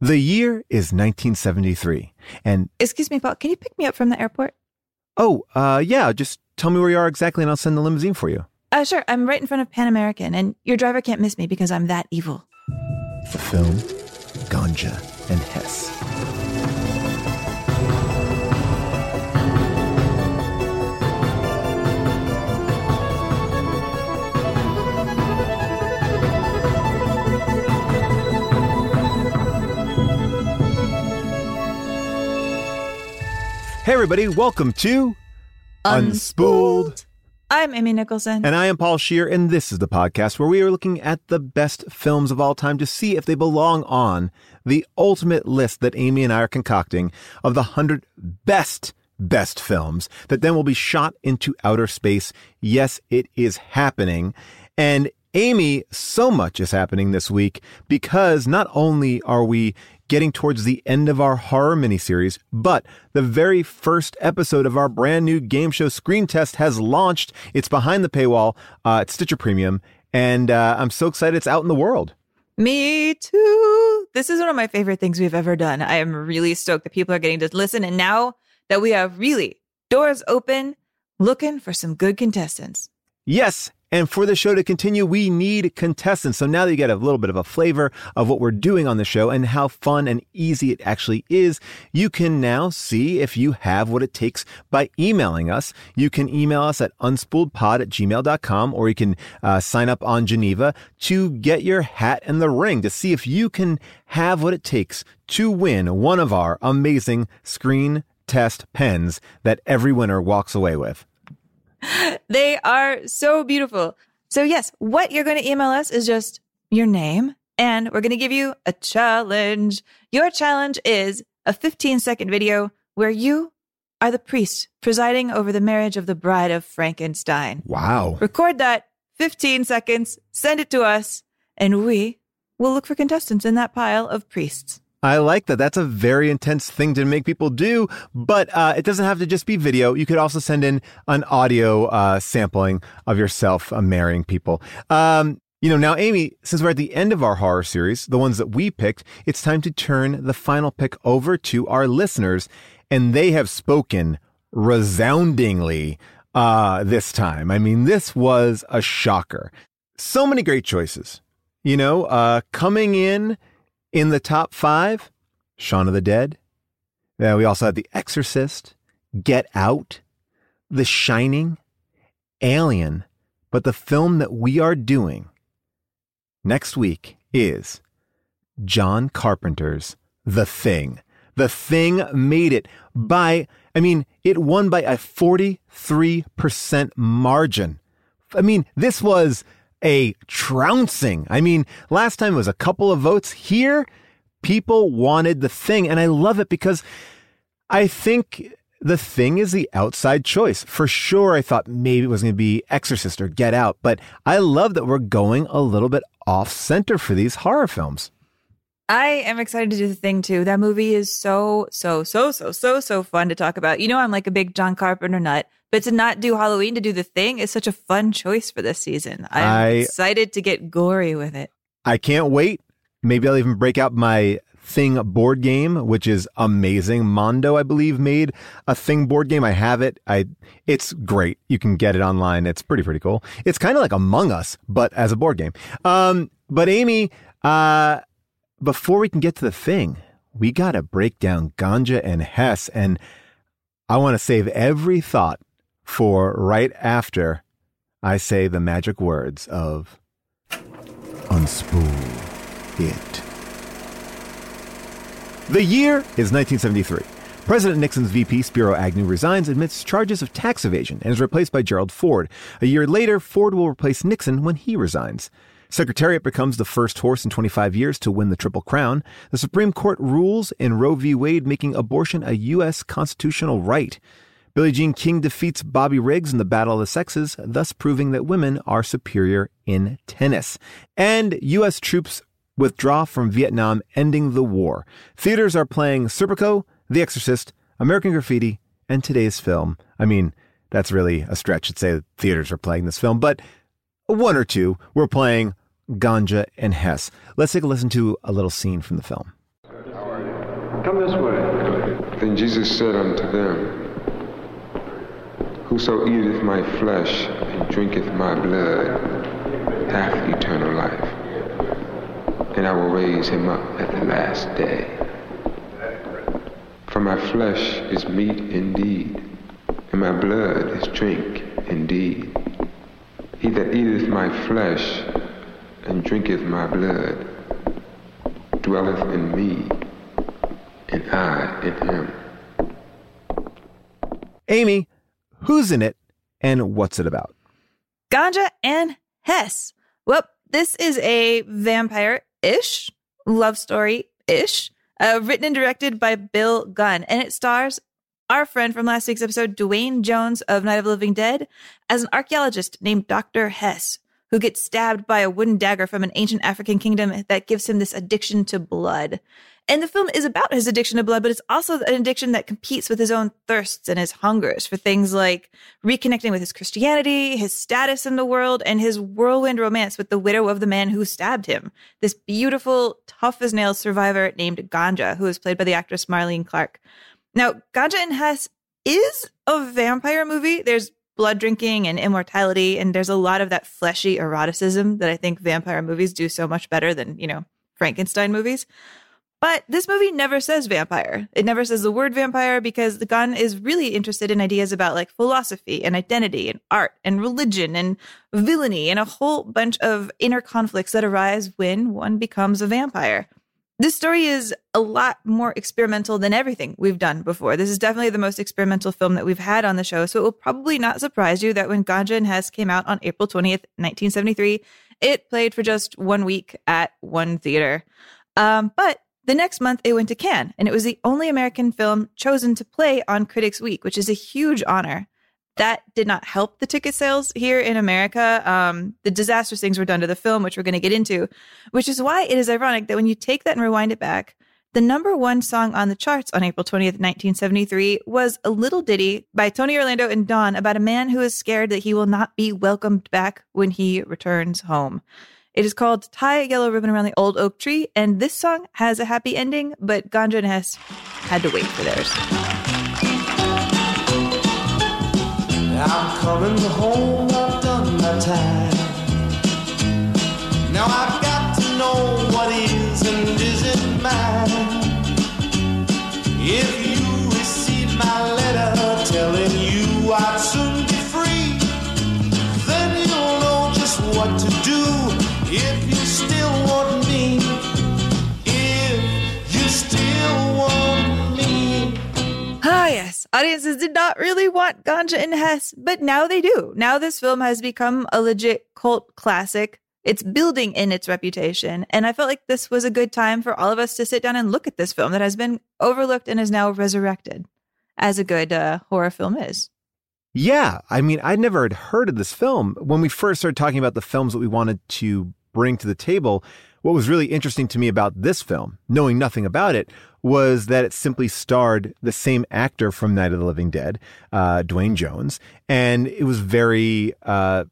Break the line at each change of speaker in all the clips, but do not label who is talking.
The year is 1973, and
Excuse me, Paul, can you pick me up from the airport?
oh, uh, yeah, just tell me where you are exactly, and I'll send the limousine for you.
Uh, sure. I'm right in front of Pan American, and your driver can't miss me because I'm that evil.
The film, Ganja and Hess. Hey, everybody, welcome to Unspooled.
I'm Amy Nicholson.
And I am Paul Scheer, and this is the podcast where we are looking at the best films of all time to see if they belong on the ultimate list that Amy and I are concocting of the 100 best, best films that then will be shot into outer space. Yes, it is happening. And Amy, so much is happening this week because not only are we getting towards the end of our horror miniseries, but the very first episode of our brand new game show screen test has launched. It's behind the paywall uh, at Stitcher Premium, and uh, I'm so excited it's out in the world.
Me too. This is one of my favorite things we've ever done. I am really stoked that people are getting to listen. And now that we have really doors open, looking for some good contestants.
Yes. And for the show to continue, we need contestants. So now that you get a little bit of a flavor of what we're doing on the show and how fun and easy it actually is, you can now see if you have what it takes by emailing us. You can email us at unspooledpod at gmail.com or you can uh, sign up on Geneva to get your hat in the ring to see if you can have what it takes to win one of our amazing screen test pens that every winner walks away with.
They are so beautiful. So, yes, what you're going to email us is just your name, and we're going to give you a challenge. Your challenge is a 15 second video where you are the priest presiding over the marriage of the bride of Frankenstein.
Wow.
Record that 15 seconds, send it to us, and we will look for contestants in that pile of priests.
I like that. That's a very intense thing to make people do, but uh, it doesn't have to just be video. You could also send in an audio uh, sampling of yourself uh, marrying people. Um, you know, now, Amy, since we're at the end of our horror series, the ones that we picked, it's time to turn the final pick over to our listeners, and they have spoken resoundingly uh, this time. I mean, this was a shocker. So many great choices. You know, uh, coming in in the top five, Shaun of the Dead. We also had The Exorcist, Get Out, The Shining, Alien. But the film that we are doing next week is John Carpenter's The Thing. The Thing made it by, I mean, it won by a 43% margin. I mean, this was a trouncing. I mean, last time it was a couple of votes. Here, people wanted the thing. And I love it because I think the thing is the outside choice. For sure, I thought maybe it was going to be Exorcist or Get Out, but I love that we're going a little bit off center for these horror films.
I am excited to do the thing too. That movie is so, so, so, so, so, so fun to talk about. You know, I'm like a big John Carpenter nut, but to not do Halloween, to do the thing is such a fun choice for this season. I'm
I-
excited to get gory with it.
I can't wait. Maybe I'll even break out my Thing board game, which is amazing. Mondo, I believe, made a Thing board game. I have it. I it's great. You can get it online. It's pretty pretty cool. It's kind of like Among Us, but as a board game. Um, but Amy, uh, before we can get to the thing, we gotta break down Ganja and Hess, and I want to save every thought for right after I say the magic words of unspool it. The year is 1973. President Nixon's VP, Spiro Agnew, resigns amidst charges of tax evasion and is replaced by Gerald Ford. A year later, Ford will replace Nixon when he resigns. Secretariat becomes the first horse in 25 years to win the Triple Crown. The Supreme Court rules in Roe v. Wade, making abortion a U.S. constitutional right. Billie Jean King defeats Bobby Riggs in the Battle of the Sexes, thus proving that women are superior in tennis. And U.S. troops withdraw from Vietnam, ending the war. Theaters are playing Serpico, The Exorcist, American Graffiti, and today's film. I mean, that's really a stretch to say that theaters are playing this film, but one or two were playing Ganja and Hess. Let's take a listen to a little scene from the film.
Come this way.
Then Jesus said unto them, Whoso eateth my flesh and drinketh my blood hath eternal life, and I will raise him up at the last day. For my flesh is meat indeed, and my blood is drink indeed. He that eateth my flesh and drinketh my blood dwelleth in me, and I in him.
Amy, who's in it and what's it about?
Ganja and Hess. Well, this is a vampire ish love story ish, uh, written and directed by Bill Gunn, and it stars our friend from last week's episode, Duane Jones of Night of the Living Dead, as an archaeologist named Dr. Hess, who gets stabbed by a wooden dagger from an ancient African kingdom that gives him this addiction to blood. And the film is about his addiction to blood, but it's also an addiction that competes with his own thirsts and his hungers for things like reconnecting with his Christianity, his status in the world, and his whirlwind romance with the widow of the man who stabbed him. This beautiful, tough as nails survivor named Ganja, who is played by the actress Marlene Clark. Now, Ganja and Hess is a vampire movie. There's blood drinking and immortality, and there's a lot of that fleshy eroticism that I think vampire movies do so much better than, you know, Frankenstein movies. But this movie never says vampire. It never says the word vampire because the gun is really interested in ideas about like philosophy and identity and art and religion and villainy and a whole bunch of inner conflicts that arise when one becomes a vampire. This story is a lot more experimental than everything we've done before. This is definitely the most experimental film that we've had on the show. So it will probably not surprise you that when Ganja and Hess came out on April 20th, 1973, it played for just one week at one theater. Um, but the next month, it went to Cannes, and it was the only American film chosen to play on Critics Week, which is a huge honor. That did not help the ticket sales here in America. Um, the disastrous things were done to the film, which we're going to get into, which is why it is ironic that when you take that and rewind it back, the number one song on the charts on April 20th, 1973 was a little ditty by Tony Orlando and Dawn about a man who is scared that he will not be welcomed back when he returns home. It is called Tie a Yellow Ribbon Around the Old Oak Tree, and this song has a happy ending, but Ganja and Hess had to wait for theirs.
I'm coming home, I've done my time. Now I've
Audiences did not really want Ganja and Hess, but now they do. Now this film has become a legit cult classic. It's building in its reputation. And I felt like this was a good time for all of us to sit down and look at this film that has been overlooked and is now resurrected, as a good uh, horror film is.
Yeah, I mean, I'd never had heard of this film. When we first started talking about the films that we wanted to bring to the table, what was really interesting to me about this film, knowing nothing about it, was that it simply starred the same actor from Night of the Living Dead, uh, Duane Jones, and it was very uh,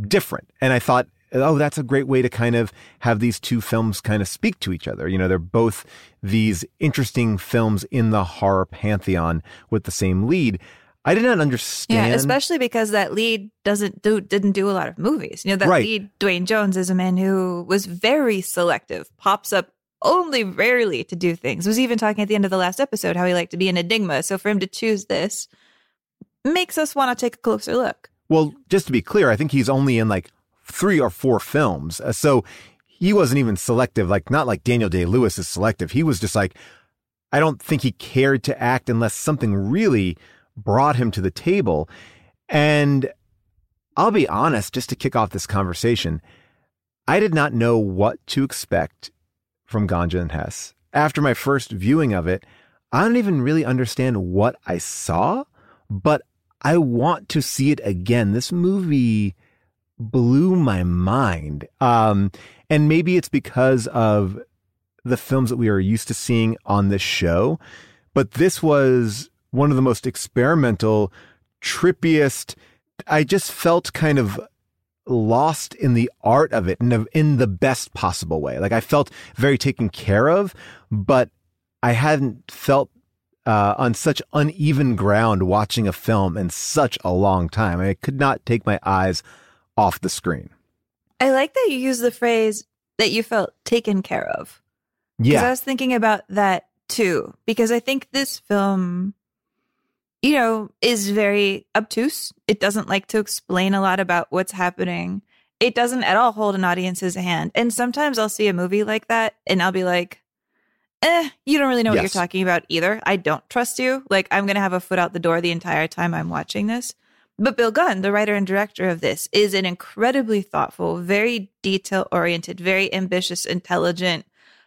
different. And I thought, oh, that's a great way to kind of have these two films kind of speak to each other. You know, they're both these interesting films in the horror pantheon with the same lead. I did not understand.
Yeah, especially because that lead doesn't do didn't do a lot of movies. You know, that
Right.
lead Duane Jones is a man who was very selective, pops up only rarely to do things. Was even talking at the end of the last episode how he liked to be an enigma. So for him to choose this makes us want to take a closer look.
Well, just to be clear, I think he's only in like three or four films. Uh, so he wasn't even selective, like not like Daniel Day Lewis is selective. He was just like, I don't think he cared to act unless something really brought him to the table. And I'll be honest, just to kick off this conversation, I did not know what to expect from Ganja and Hess. After my first viewing of it, I don't even really understand what I saw, but I want to see it again. This movie blew my mind. Um, and maybe it's because of the films that we are used to seeing on this show, but this was one of the most experimental, trippiest. I just felt kind of lost in the art of it in, in the best possible way. Like I felt very taken care of, but I hadn't felt uh, on such uneven ground watching a film in such a long time. I could not take my eyes off the screen.
I like that you use the phrase that you felt taken care of. Yeah. Because I was thinking about that too. Because I think this film, you know, is very obtuse. It doesn't like to explain a lot about what's happening. It doesn't at all hold an audience's hand. And sometimes I'll see a movie like that and I'll be like, eh, you don't really know what
Yes.
you're talking about either. I don't trust you. Like, I'm going to have a foot out the door the entire time I'm watching this. But Bill Gunn, the writer and director of this, is an incredibly thoughtful, very detail oriented, very ambitious, intelligent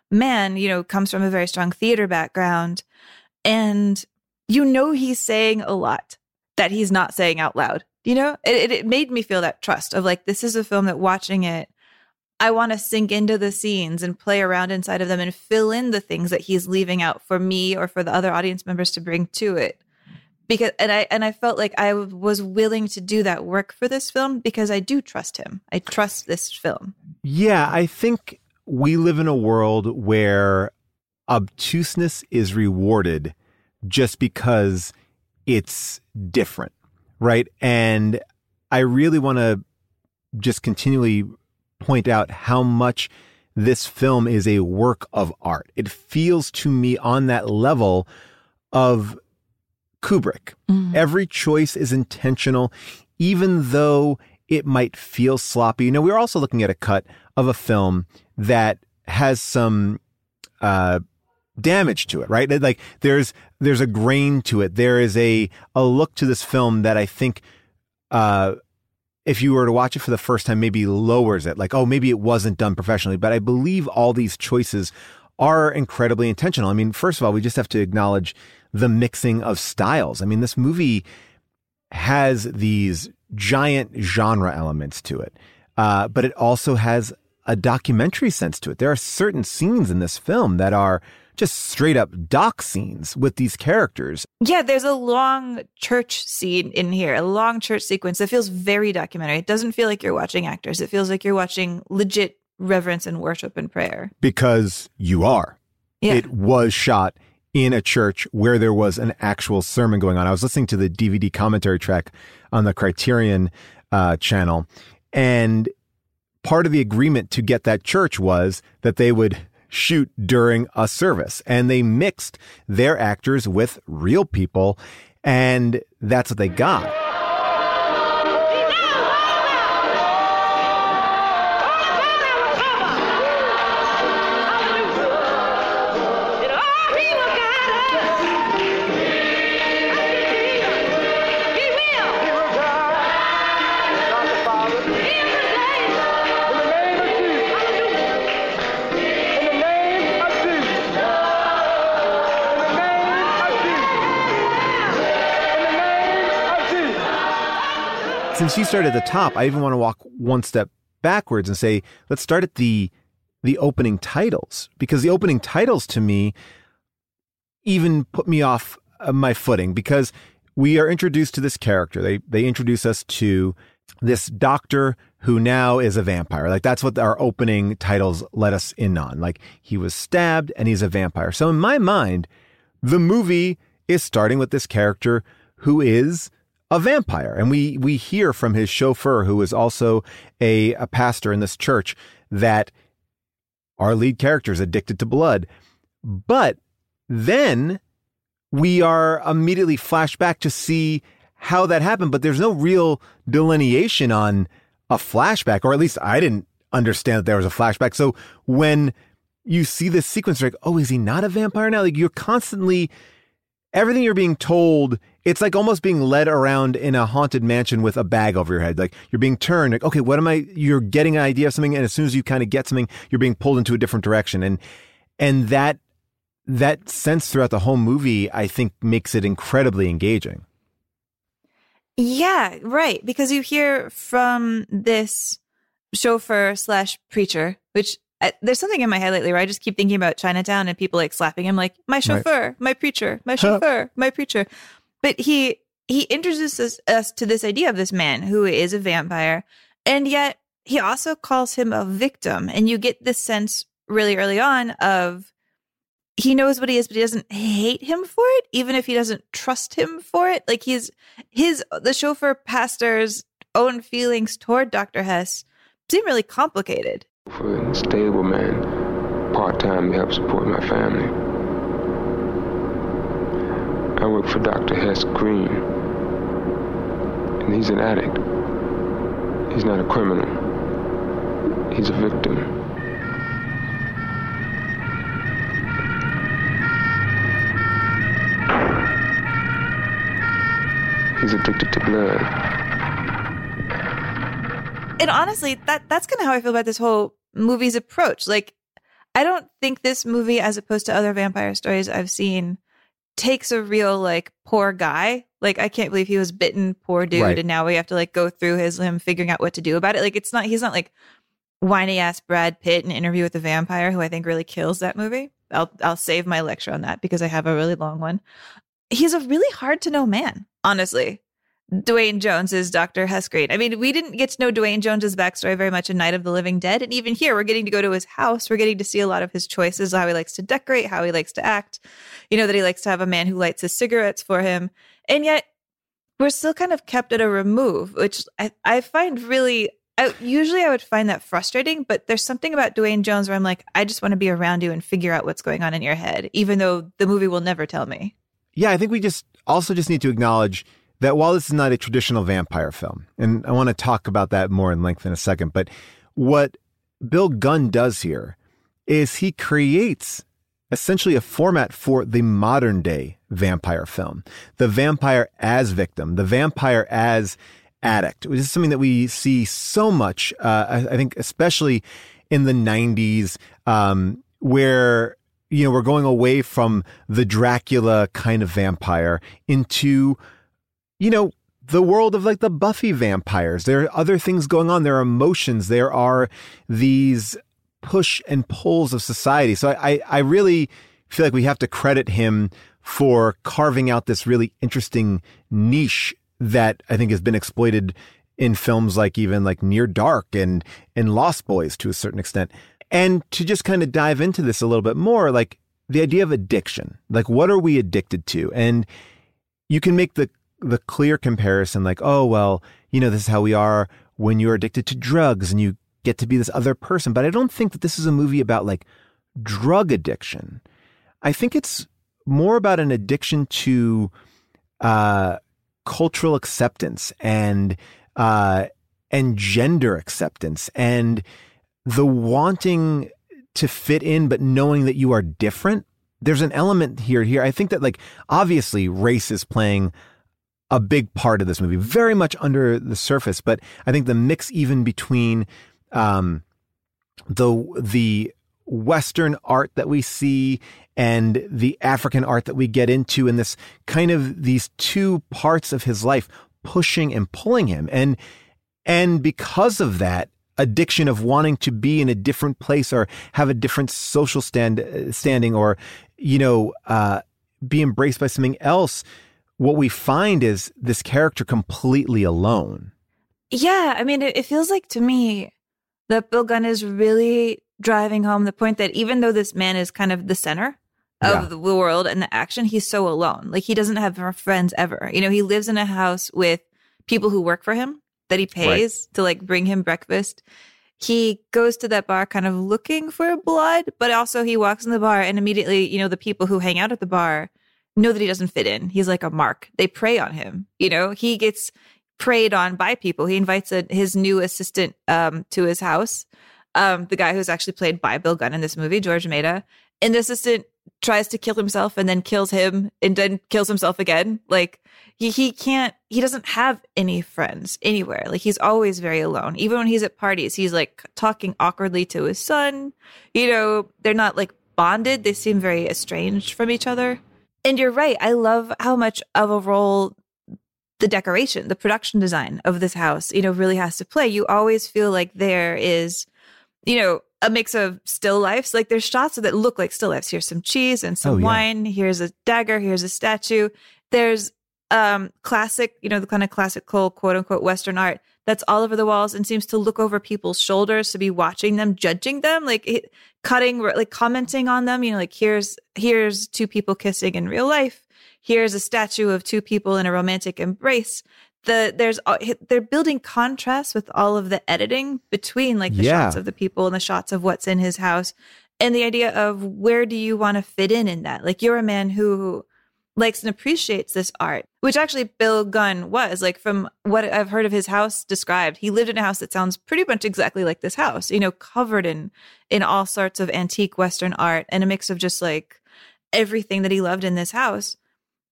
man, you know, comes from a very strong theater background. And you know, he's saying a lot that he's not saying out loud. You know, it, it, made me feel that trust of like, this is a film that watching it, I want to sink into the scenes and play around inside of them and fill in the things that he's leaving out for me or for the other audience members to bring to it because and I and I felt like I was willing to do that work for this film because I do trust him. I trust this film.
Yeah, I think we live in a world where obtuseness is rewarded just because it's different, right? And I really want to just continually point out how much this film is a work of art. It feels to me on that level of Kubrick. Every choice is intentional, even though it might feel sloppy. You know, we we're also looking at a cut of a film that has some uh, damage to it, right? Like there's there's a grain to it. There is a a look to this film that I think uh, if you were to watch it for the first time, maybe lowers it. Like, oh, maybe it wasn't done professionally. But I believe all these choices are incredibly intentional. I mean, first of all, we just have to acknowledge the mixing of styles. I mean, this movie has these giant genre elements to it, uh, but it also has a documentary sense to it. There are certain scenes in this film that are just straight up doc scenes with these characters.
Yeah, there's a long church scene in here, a long church sequence that feels very documentary. It doesn't feel like you're watching actors. It feels like you're watching legit reverence and worship and prayer.
because you are.
Yeah.
It was shot in a church where there was an actual sermon going on. I was listening to the DVD commentary track on the Criterion uh, channel, and part of the agreement to get that church was that they would shoot during a service, and they mixed their actors with real people, and that's what they got. Since you started at the top, I even want to walk one step backwards and say, let's start at the the opening titles because the opening titles to me even put me off uh, my footing because we are introduced to this character. They they introduce us to this doctor who now is a vampire. Like that's what our opening titles let us in on. Like he was stabbed and he's a vampire. So in my mind, the movie is starting with this character who is a vampire. And we we hear from his chauffeur, who is also a, a pastor in this church, that our lead character is addicted to blood. But then we are immediately flashed back to see how that happened, but there's no real delineation on a flashback, or at least I didn't understand that there was a flashback. So when you see this sequence, like, oh, is he not a vampire now? Like you're constantly everything you're being told, it's like almost being led around in a haunted mansion with a bag over your head. Like you're being turned, like, okay, what am I? You're getting an idea of something, and as soon as you kind of get something, you're being pulled into a different direction. And and that that sense throughout the whole movie, I think, makes it incredibly engaging.
Yeah, right. Because you hear from this chauffeur slash preacher, which uh, there's something in my head lately where I just keep thinking about Chinatown and people like slapping him, like my chauffeur, right. my preacher, my chauffeur, my preacher. But he he introduces us to this idea of this man who is a vampire, and yet he also calls him a victim, and you get this sense really early on of he knows what he is, but he doesn't hate him for it, even if he doesn't trust him for it. Like he's his the chauffeur pastor's own feelings toward Dr. Hess seem really complicated.
For a stable man, part time to help support my family. I work for Dr. Hess Green, and he's an addict. He's not a criminal. He's a victim. He's addicted to blood.
And honestly, that that's kind of how I feel about this whole movie's approach. Like, I don't think this movie, as opposed to other vampire stories I've seen, takes a real like poor guy. Like, I can't believe he was bitten, poor dude, right. and now we have to like go through his him figuring out what to do about it. Like, it's not he's not like whiny ass Brad Pitt in Interview with the Vampire, who I think really kills that movie. I'll I'll save my lecture on that because I have a really long one. He's a really hard to know man honestly. Duane Jones is Dr. Hess Green. I mean, we didn't get to know Duane Jones's backstory very much in Night of the Living Dead. And even here, we're getting to go to his house. We're getting to see a lot of his choices, how he likes to decorate, how he likes to act. You know, that he likes to have a man who lights his cigarettes for him. And yet, we're still kind of kept at a remove, which I, I find really, I, usually I would find that frustrating. But there's something about Duane Jones where I'm like, I just want to be around you and figure out what's going on in your head, even though the movie will never tell me.
Yeah, I think we just also just need to acknowledge that while this is not a traditional vampire film, and I want to talk about that more in length in a second, but what Bill Gunn does here is he creates essentially a format for the modern day vampire film. The vampire as victim, the vampire as addict, which is something that we see so much, uh, I, think, especially in the 90s, um, where you know, we're going away from the Dracula kind of vampire into, you know, the world of like the Buffy vampires. There are other things going on. There are emotions. There are these push and pulls of society. So I, I really feel like we have to credit him for carving out this really interesting niche that I think has been exploited in films like even like Near Dark and and Lost Boys to a certain extent. And to just kind of dive into this a little bit more, like the idea of addiction, like what are we addicted to? And you can make the the clear comparison, like, oh well, you know, this is how we are when you're addicted to drugs and you get to be this other person. But I don't think that this is a movie about like drug addiction. I think it's more about an addiction to uh, cultural acceptance and uh, and gender acceptance and the wanting to fit in, but knowing that you are different. There's an element here. Here, I think that like obviously race is playing a big part of this movie, very much under the surface. But I think the mix even between um, the the Western art that we see and the African art that we get into, and this kind of these two parts of his life pushing and pulling him, and and because of that, addiction of wanting to be in a different place or have a different social stand standing or you know uh, be embraced by something else what we find is this character completely alone.
Yeah, I mean, it, it feels like to me that Bill Gunn is really driving home the point that even though this man is kind of the center of
Yeah.
the world and the action, he's so alone. Like he doesn't have friends ever. You know, he lives in a house with people who work for him that he pays to like bring him breakfast. He goes to that bar kind of looking for blood, but also he walks in the bar and immediately, you know, the people who hang out at the bar know that he doesn't fit in. He's like a mark. They prey on him. You know, he gets preyed on by people. He invites a, his new assistant um, to his house, um, the guy who's actually played by Bill Gunn in this movie, George Meda. And the assistant tries to kill himself and then kills him and then kills himself again. Like he he can't he doesn't have any friends anywhere. Like he's always very alone. Even when he's at parties, he's like talking awkwardly to his son. You know, they're not like bonded. They seem very estranged from each other. And you're right. I love how much of a role the decoration, the production design of this house, you know, really has to play. You always feel like there is, you know, a mix of still lifes. Like there's shots that look like still lifes. Here's some cheese and some
Oh, yeah.
wine. Here's a dagger. Here's a statue. There's um classic, you know, the kind of classical quote unquote Western art that's all over the walls and seems to look over people's shoulders to be watching them, judging them, like it, cutting, like commenting on them. You know, like here's here's two people kissing in real life. Here's a statue of two people in a romantic embrace. The there's uh, they're building contrast with all of the editing between like the
Yeah.
shots of the people and the shots of what's in his house, and the idea of where do you want to fit in in that? Like you're a man who likes and appreciates this art, which actually Bill Gunn was. Like from what I've heard of his house described, he lived in a house that sounds pretty much exactly like this house, you know, covered in in all sorts of antique Western art and a mix of just like everything that he loved in this house.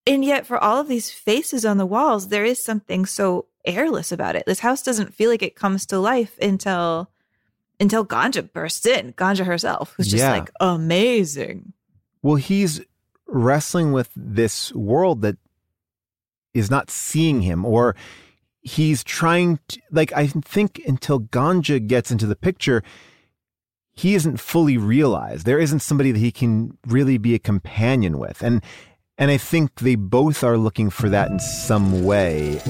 And yet for all of these faces on the walls, there is something so airless about it. This house doesn't feel like it comes to life until until Ganja bursts in, Ganja herself, who's just
Yeah.
like amazing.
Well, he's wrestling with this world that is not seeing him, or he's trying to, like, I think until Ganja gets into the picture, he isn't fully realized. There isn't somebody that he can really be a companion with. And, and I think they both are looking for that in some way.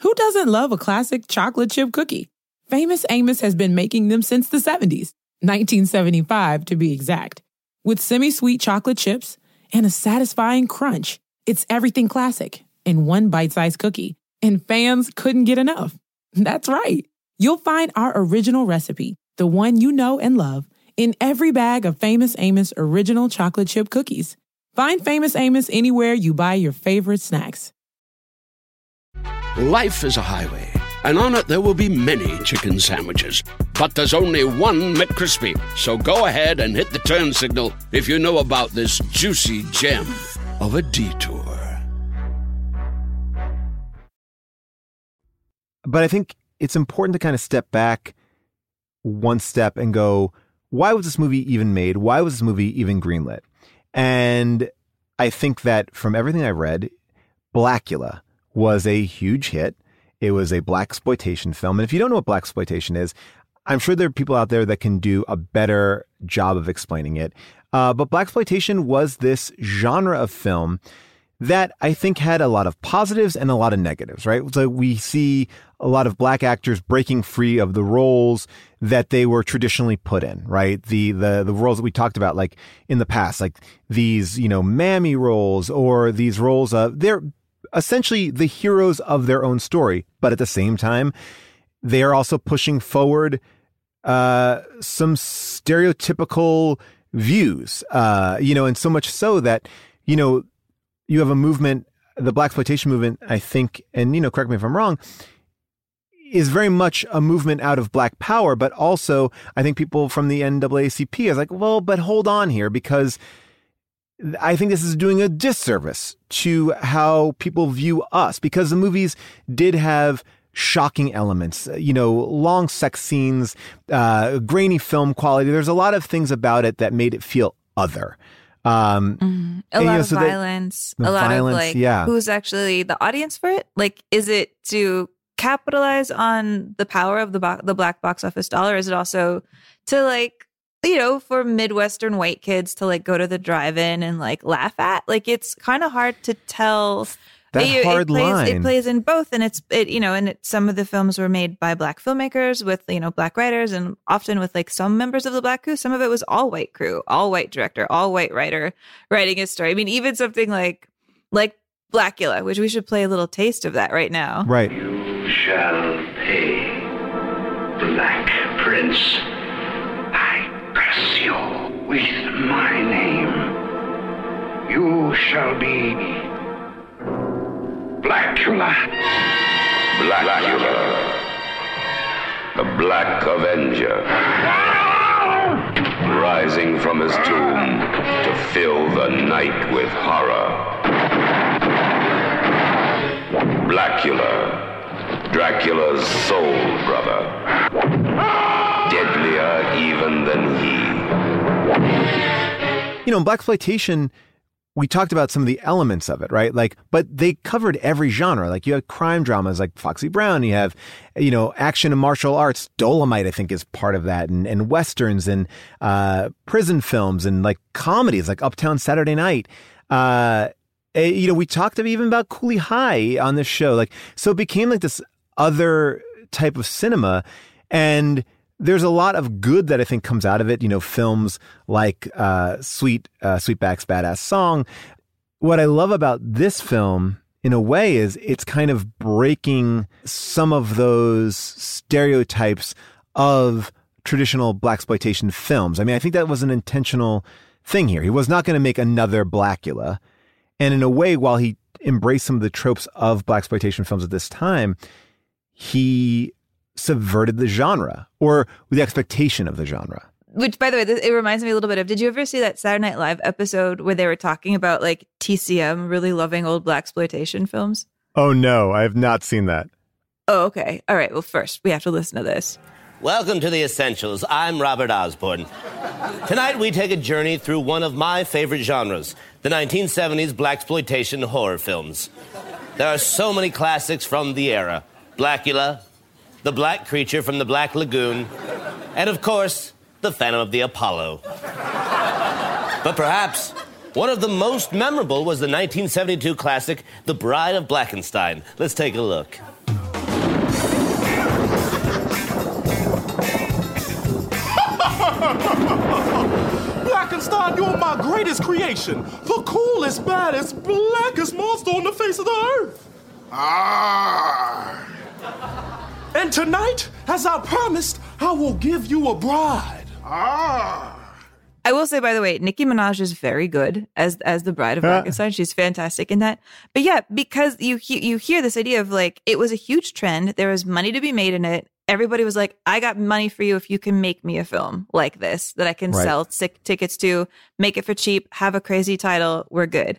Who doesn't love a classic chocolate chip cookie? Famous Amos has been making them since the 70s, 1975 to be exact. With semi sweet chocolate chips and a satisfying crunch, it's everything classic in one bite sized cookie, and fans couldn't get enough. That's right. You'll find our original recipe, the one you know and love, in every bag of Famous Amos original chocolate chip cookies. Find Famous Amos anywhere you buy your favorite snacks.
Life is a highway, and on it there will be many chicken sandwiches. But there's only one McCrispy. So go ahead and hit the turn signal if you know about this juicy gem of a detour.
but I think it's important to kind of step back one step and go, why was this movie even made? Why was this movie even greenlit? And I think that from everything I read, Blacula was a huge hit. It was a black exploitation film. And if you don't know what black exploitation is, I'm sure there are people out there that can do a better job of explaining it. Uh, but black exploitation was this genre of film that I think had a lot of positives and a lot of negatives, right? So we see a lot of black actors breaking free of the roles that they were traditionally put in, right? The the the roles that we talked about like in the past, like these, you know, mammy roles or these roles of they're essentially the heroes of their own story, but at the same time, they are also pushing forward uh, some stereotypical views, uh, you know, and so much so that, you know, you have a movement, the black exploitation movement, I think, and you know, correct me if I'm wrong, is very much a movement out of black power, but also I think people from the NAACP is like, well, but hold on here because I think this is doing a disservice to how people view us because the movies did have shocking elements, you know, long sex scenes, uh, grainy film quality. There's a lot of things about it that made it feel other. Um,
a
and,
lot
know,
of
so
violence,
the
a lot
violence,
of like
yeah.
who's actually the audience for it? Like, is it to capitalize on the power of the bo- the black box office dollar? Is it also to like you know for midwestern white kids to like go to the drive-in and like laugh at? Like, it's kind of hard to tell.
That
it,
hard
it plays,
line.
It plays in both, and it's it you know, and it, some of the films were made by black filmmakers with you know black writers, and often with like some members of the black crew. Some of it was all white crew, all white director, all white writer writing a story. I mean, even something like like Blacula, which we should play a little taste of that right now.
right.
You shall pay, Black Prince. I curse you with my name. You shall be Blacula.
Blacula, the Black Avenger, rising from his tomb to fill the night with horror. Blacula, Dracula's soul brother, deadlier even than he.
you know, in black exploitation, we talked about some of the elements of it, right? Like, but they covered every genre. Like, you have crime dramas like Foxy Brown. You have, you know, action and martial arts. Dolomite, I think, is part of that, and, and westerns and uh, prison films and like comedies like Uptown Saturday Night. Uh, eh, you know, we talked even about Cooley High on this show. Like, so it became like this other type of cinema, and there's a lot of good that I think comes out of it. You know, films like uh, Sweet uh, Sweetback's Badass Song. What I love about this film, in a way, is it's kind of breaking some of those stereotypes of traditional black exploitation films. I mean, I think that was an intentional thing here. He was not going to make another Blacula, and in a way, while he embraced some of the tropes of black exploitation films at this time, he subverted the genre or the expectation of the genre.
Which, by the way, it reminds me a little bit of. Did you ever see that Saturday Night Live episode where they were talking about like TCM really loving old black exploitation films?
Oh no, I have not seen that.
Oh, okay. All right. Well, first we have to listen to this.
Welcome to the Essentials. I'm Robert Osborne. Tonight we take a journey through one of my favorite genres, the 1970s black exploitation horror films. There are so many classics from the era: Blacula, The Black Creature from the Black Lagoon, and of course, The Phantom of the Apollo. But perhaps one of the most memorable was the 1972 classic The Bride of Blackenstein. Let's take a look.
Blackenstein, you're my greatest creation. The coolest, baddest, blackest monster on the face of the earth. Ah. And tonight, as I promised, I will give you a bride. Ah.
I will say, by the way, Nicki Minaj is very good as as the bride of
Huh.
Frankenstein. She's fantastic in that. But yeah, because you he- you hear this idea of like it was a huge trend. There was money to be made in it. Everybody was like, "I got money for you if you can make me a film like this that I can
Right.
sell sick tickets to, make it for cheap, have a crazy title. We're good."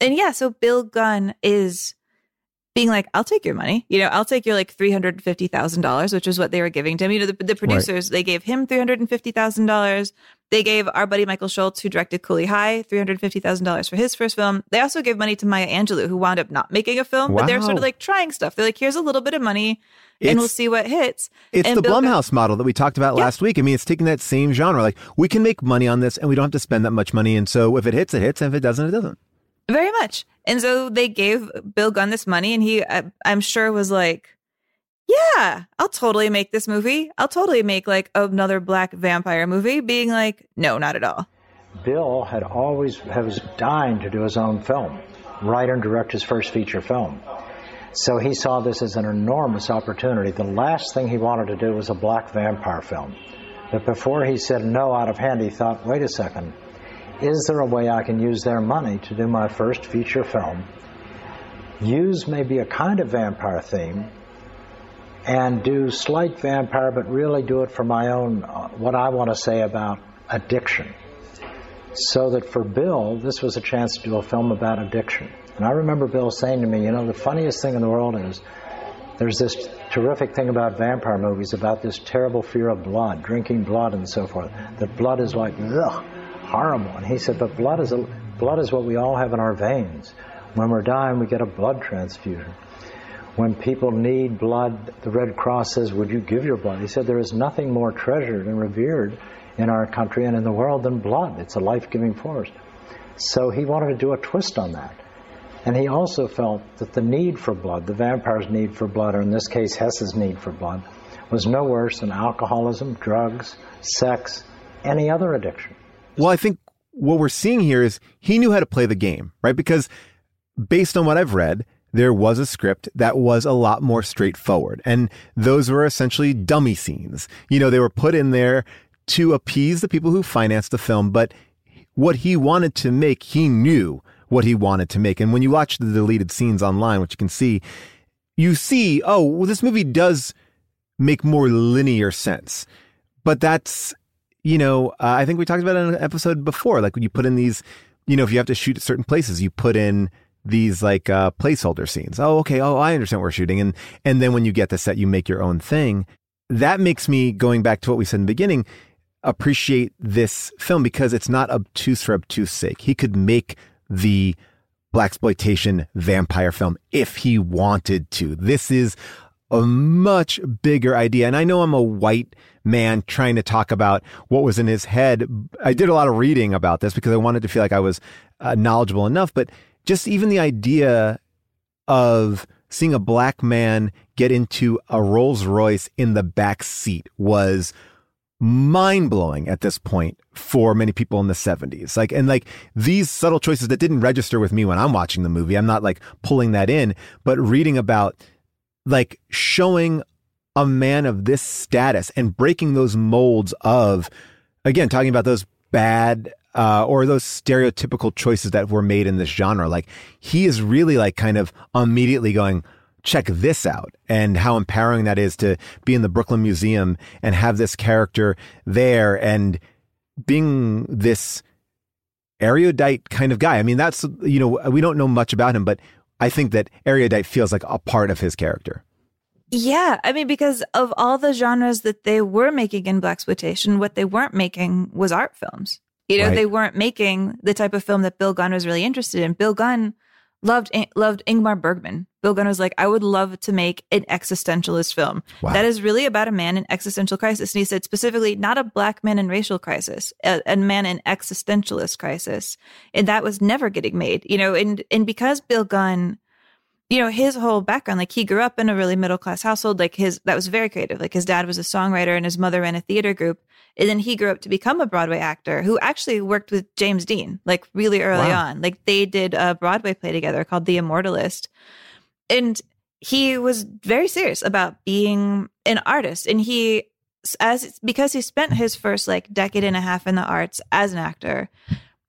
And yeah, so Bill Gunn is being like, I'll take your money. You know, I'll take your like three hundred fifty thousand dollars, which is what they were giving to him. You know, the, the producers they gave him three hundred and fifty thousand dollars. They gave our buddy Michael Schultz, who directed Cooley High, three hundred fifty thousand dollars for his first film. They also gave money to Maya Angelou, who wound up not making a film, but they're sort of like trying stuff. They're like, here's a little bit of money, and
It's-
we'll see what hits.
It's
And
the
Bill
Blumhouse model that we talked about last week. I mean, it's taking that same genre. Like, we can make money on this and we don't have to spend that much money. And so if it hits, it hits. And if it doesn't, it doesn't.
Very much. And so they gave Bill Gunn this money, and he, I, I'm sure, was like, Yeah, I'll totally make this movie. I'll totally make like another black vampire movie, being like, No, not at all.
Bill had always had was dying to do his own film, write and direct his first feature film. So he saw this as an enormous opportunity. The last thing he wanted to do was a black vampire film. But before he said no out of hand, he thought, wait a second, is there a way I can use their money to do my first feature film? Use maybe a kind of vampire theme and do slight vampire, but really do it for my own, uh, what I want to say about addiction. So that for Bill, this was a chance to do a film about addiction. And I remember Bill saying to me, you know, the funniest thing in the world is there's this terrific thing about vampire movies about this terrible fear of blood, drinking blood and so forth. That blood is like, ugh, horrible. And he said, but blood is, a, blood is what we all have in our veins. When we're dying, we get a blood transfusion. When people need blood, the Red Cross says, Would you give your blood? He said, There is nothing more treasured and revered in our country and in the world than blood. It's a life giving force. So he wanted to do a twist on that. And he also felt that the need for blood, the vampire's need for blood, or in this case, Hess's need for blood, was no worse than alcoholism, drugs, sex, any other addiction.
Well, I think what we're seeing here is he knew how to play the game, right? Because based on what I've read, there was a script that was a lot more straightforward. And those were essentially dummy scenes. You know, they were put in there to appease the people who financed the film, but what he wanted to make, he knew what he wanted to make. And when you watch the deleted scenes online, which you can see, you see, oh, well, this movie does make more linear sense. But that's, you know, uh, I think we talked about in an episode before. Like when you put in these, you know, if you have to shoot at certain places, you put in these like uh, placeholder scenes. Oh, okay. Oh, I understand we're shooting. And and then when you get the set, you make your own thing. That makes me going back to what we said in the beginning appreciate this film because it's not obtuse for obtuse sake. He could make the blaxploitation vampire film if he wanted to. This is a much bigger idea. And I know I'm a white man trying to talk about what was in his head. I did a lot of reading about this because I wanted to feel like I was uh, knowledgeable enough, but just even the idea of seeing a black man get into a Rolls Royce in the back seat was mind blowing at this point for many people in the 70s. Like, and like these subtle choices that didn't register with me when I'm watching the movie. I'm not like pulling that in, but reading about like showing a man of this status and breaking those molds of, again, talking about those bad uh, or those stereotypical choices that were made in this genre. Like he is really like kind of immediately going, check this out and how empowering that is to be in the Brooklyn Museum and have this character there and being this erudite kind of guy. I mean, that's, you know, we don't know much about him, but I think that erudite feels like a part of his character.
Yeah, I mean, because of all the genres that they were making in blaxploitation, what they weren't making was art films. You know, right. they weren't making the type of film that Bill Gunn was really interested in. Bill Gunn loved loved Ingmar Bergman. Bill Gunn was like, I would love to make an existentialist film wow. that is really about a man in existential crisis. And he said specifically, not a black man in racial crisis, a, a man in existentialist crisis, and that was never getting made. You know, and and because Bill Gunn you know his whole background like he grew up in a really middle class household like his that was very creative like his dad was a songwriter and his mother ran a theater group and then he grew up to become a Broadway actor who actually worked with James Dean, like really early wow. on. Like they did a Broadway play together called The Immoralist. And he was very serious about being an artist. And he, as because he spent his first like decade and a half in the arts as an actor,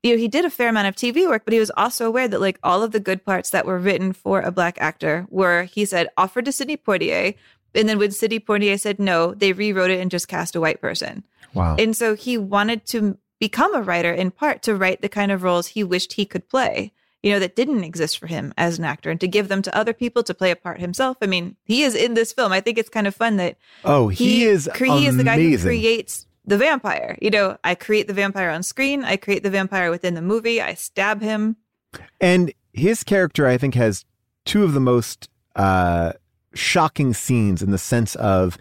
you know, he did a fair amount of TV work, but he was also aware that like all of the good parts that were written for a black actor were, he said, offered to Sidney Poitier. And then when Sidney Poitier said no, they rewrote it and just cast a white person.
Wow.
And so he wanted to become a writer in part to write the kind of roles he wished he could play, you know, that didn't exist for him as an actor and to give them to other people to play a part himself. I mean, he is in this film. I think it's kind of fun that
Oh, he, he is cre- he is
the guy who creates the vampire. You know, I create the vampire on screen, I create the vampire within the movie, I stab him.
And his character I think has two of the most uh shocking scenes in the sense of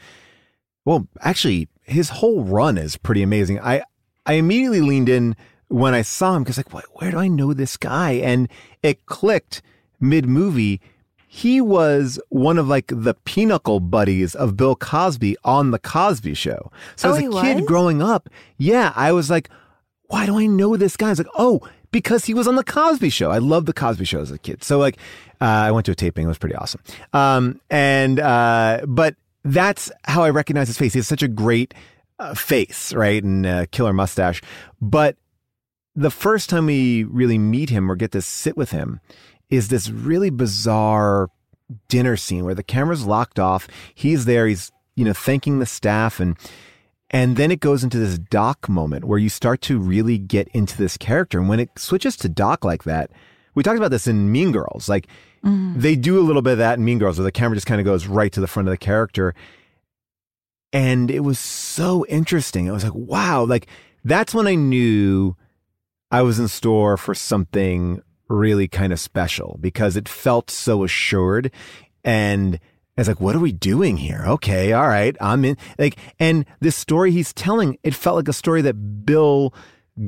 well, actually his whole run is pretty amazing. I I immediately leaned in when I saw him because like, where do I know this guy? And it clicked mid movie. He was one of like the pinnacle buddies of Bill Cosby on the Cosby Show. So
oh,
as a kid
was?
growing up, yeah, I was like, why do I know this guy? It's like, oh, because he was on the Cosby Show. I loved the Cosby Show as a kid. So like, uh, I went to a taping. It was pretty awesome. Um, and uh, but that's how I recognize his face. He has such a great uh, face, right? And uh, killer mustache. But the first time we really meet him or get to sit with him is this really bizarre dinner scene where the camera's locked off. He's there. He's, you know, thanking the staff and, and then it goes into this Doc moment where you start to really get into this character. And when it switches to Doc like that, we talked about this in Mean Girls. Like mm-hmm. they do a little bit of that in Mean Girls where the camera just kind of goes right to the front of the character. And it was so interesting. I was like, wow, like that's when I knew I was in store for something really kind of special because it felt so assured and it's like, what are we doing here? Okay, all right, I'm in. Like, and this story he's telling, it felt like a story that Bill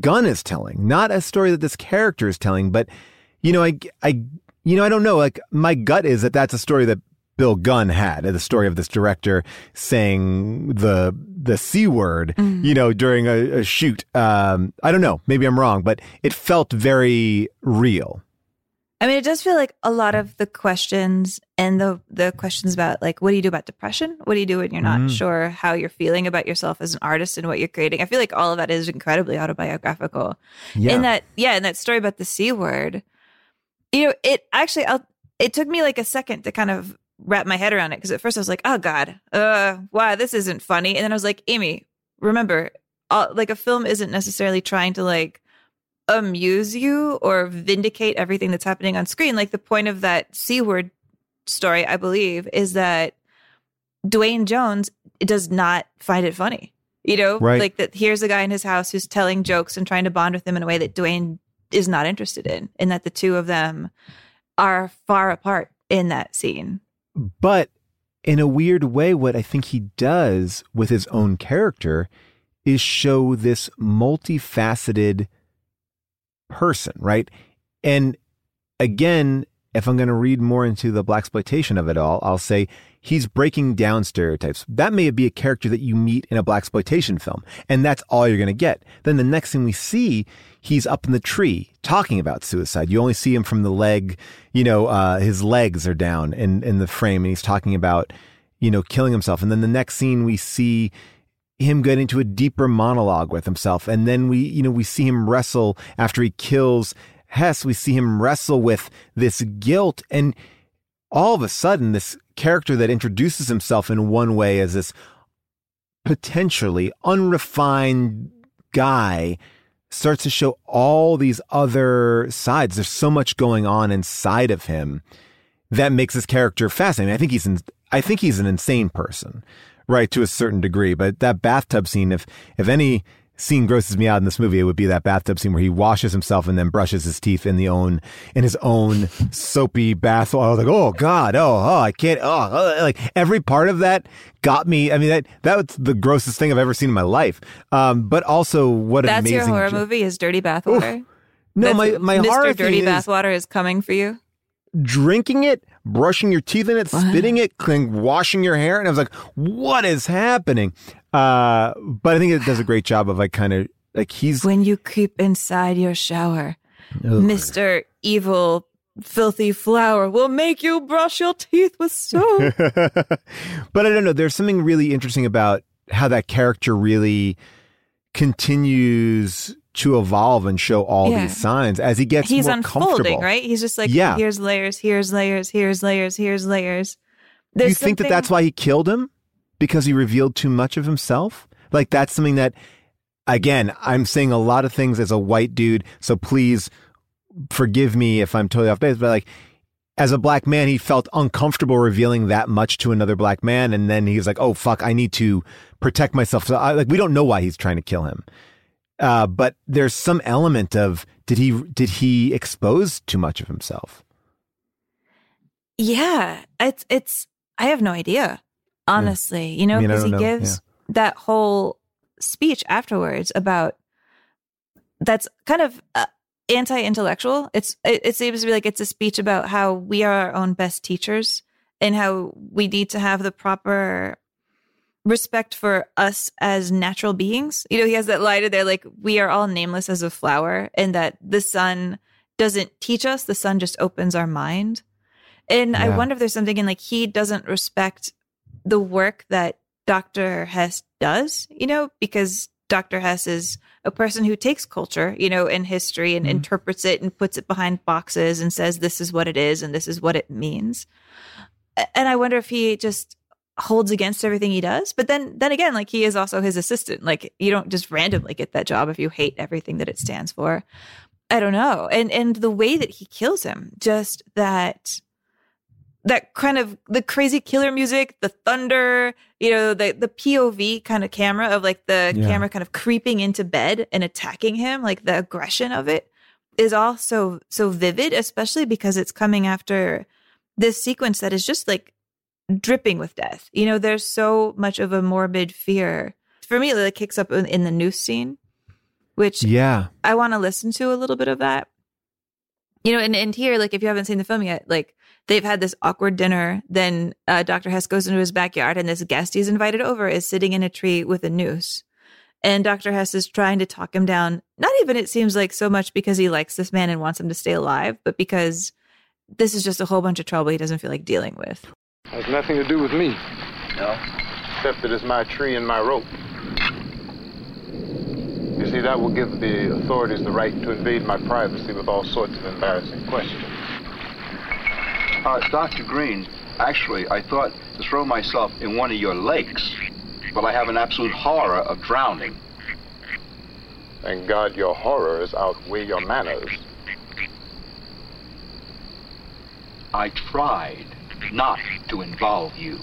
Gunn is telling, not a story that this character is telling. But, you know, I, I, you know, I don't know. Like, my gut is that that's a story that Bill Gunn had, the story of this director saying the the c word, mm. you know, during a, a shoot. Um, I don't know. Maybe I'm wrong, but it felt very real.
I mean, it does feel like a lot of the questions and the the questions about like what do you do about depression? What do you do when you're not mm. sure how you're feeling about yourself as an artist and what you're creating? I feel like all of that is incredibly autobiographical. Yeah. In that, yeah, in that story about the c word, you know, it actually, I'll, it took me like a second to kind of wrap my head around it because at first I was like, oh god, uh, wow, this isn't funny, and then I was like, Amy, remember, all, like a film isn't necessarily trying to like amuse you or vindicate everything that's happening on screen. Like the point of that C word story, I believe, is that Duane Jones does not find it funny. You know, right. like that here's a guy in his house who's telling jokes and trying to bond with him in a way that Duane is not interested in, and that the two of them are far apart in that scene.
But in a weird way, what I think he does with his own character is show this multifaceted person, right? And again, if I'm going to read more into the blaxploitation of it all, I'll say he's breaking down stereotypes. That may be a character that you meet in a blaxploitation film, and that's all you're going to get. Then the next thing we see, he's up in the tree talking about suicide. You only see him from the leg, you know, uh, his legs are down in in the frame, and he's talking about, you know, killing himself. And then the next scene we see him get into a deeper monologue with himself. And then we, you know, we see him wrestle after he kills Hess. We see him wrestle with this guilt. And all of a sudden, this character that introduces himself in one way as this potentially unrefined guy starts to show all these other sides. There's so much going on inside of him that makes this character fascinating. I think he's in, I think he's an insane person right to a certain degree. But that bathtub scene, if if any scene grosses me out in this movie, it would be that bathtub scene where he washes himself and then brushes his teeth in the own in his own soapy bath. I was like, oh god, oh oh, I can't. Oh, oh, like every part of that got me. I mean, that that was the grossest thing I've ever seen in my life. Um, but also, what a-
that's
amazing
your horror movie is Dirty Bathwater.
No, my my
Mr.
horror
Dirty Bathwater is coming for you.
drinking it, brushing your teeth in it, spitting it, clean, washing your hair. And I was like, what is happening? Uh, but I think it does a great job of like kind of like he's
When you creep inside your shower, Mr. Evil Filthy Flower will make you brush your teeth with soap.
but I don't know. There's something really interesting about how that character really continues to evolve and show all
Yeah.
these signs as he gets
He's unfolding, right? He's just like,
Yeah.
here's layers, here's layers, here's layers, here's layers.
Do you
There's
think that that's why he killed him? Because he revealed too much of himself? Like that's something that, again, I'm saying a lot of things as a white dude. So please forgive me if I'm totally off base. But like, as a black man, he felt uncomfortable revealing that much to another black man, and then he's like, "Oh fuck, I need to protect myself." So I, like, we don't know why he's trying to kill him. Uh, but there's some element of did he did he expose too much of himself?
Yeah, it's it's. I have no idea, honestly. You know,
I mean,
because he
know,
gives that whole speech afterwards about that's kind of uh, anti-intellectual. It's it, it seems to be like it's a speech about how we are our own best teachers and how we need to have the proper respect for us as natural beings. You know, he has that line in there like we are all nameless as a flower, and that the sun doesn't teach us; the sun just opens our mind. And I wonder if there's something in like he doesn't respect the work that Dr. Hess does, you know, because Dr. Hess is a person who takes culture, you know, and history and mm-hmm. interprets it and puts it behind boxes and says this is what it is and this is what it means. And I wonder if he just holds against everything he does. But then then again, like he is also his assistant. Like you don't just randomly get that job if you hate everything that it stands for. I don't know. And and the way that he kills him, just that that kind of the crazy killer music, the thunder, you know, the the POV kind of camera of like the
Yeah.
camera kind of creeping into bed and attacking him, like the aggression of it is all so so vivid, especially because it's coming after this sequence that is just like dripping with death. You know, there's so much of a morbid fear. For me, it like kicks up in, in the noose scene, which
Yeah.
I want to listen to a little bit of that. You know, and, and here, like, if you haven't seen the film yet, like, they've had this awkward dinner. Then uh, Dr. Hess goes into his backyard, and this guest he's invited over is sitting in a tree with a noose. And Dr. Hess is trying to talk him down. Not even, it seems like, so much because he likes this man and wants him to stay alive, but because this is just a whole bunch of trouble he doesn't feel like dealing with.
Has nothing to do with me. No. Except that it's my tree and my rope. You see, that will give the authorities the right to invade my privacy with all sorts of embarrassing questions.
Uh, Dr. Green, actually, I thought to throw myself in one of your lakes, but I have an absolute horror of drowning.
Thank God your horrors outweigh your manners.
I tried not to involve you.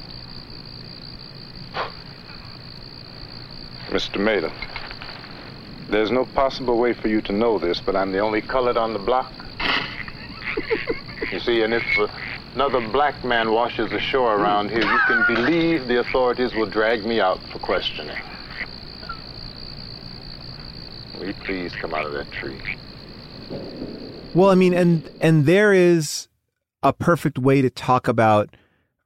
Mr. Maiden, there's no possible way for you to know this, but I'm the only colored on the block. You see, and if uh, another black man washes ashore around here, you can believe the authorities will drag me out for questioning. Will you please come out of that tree?
Well, I mean, and and there is a perfect way to talk about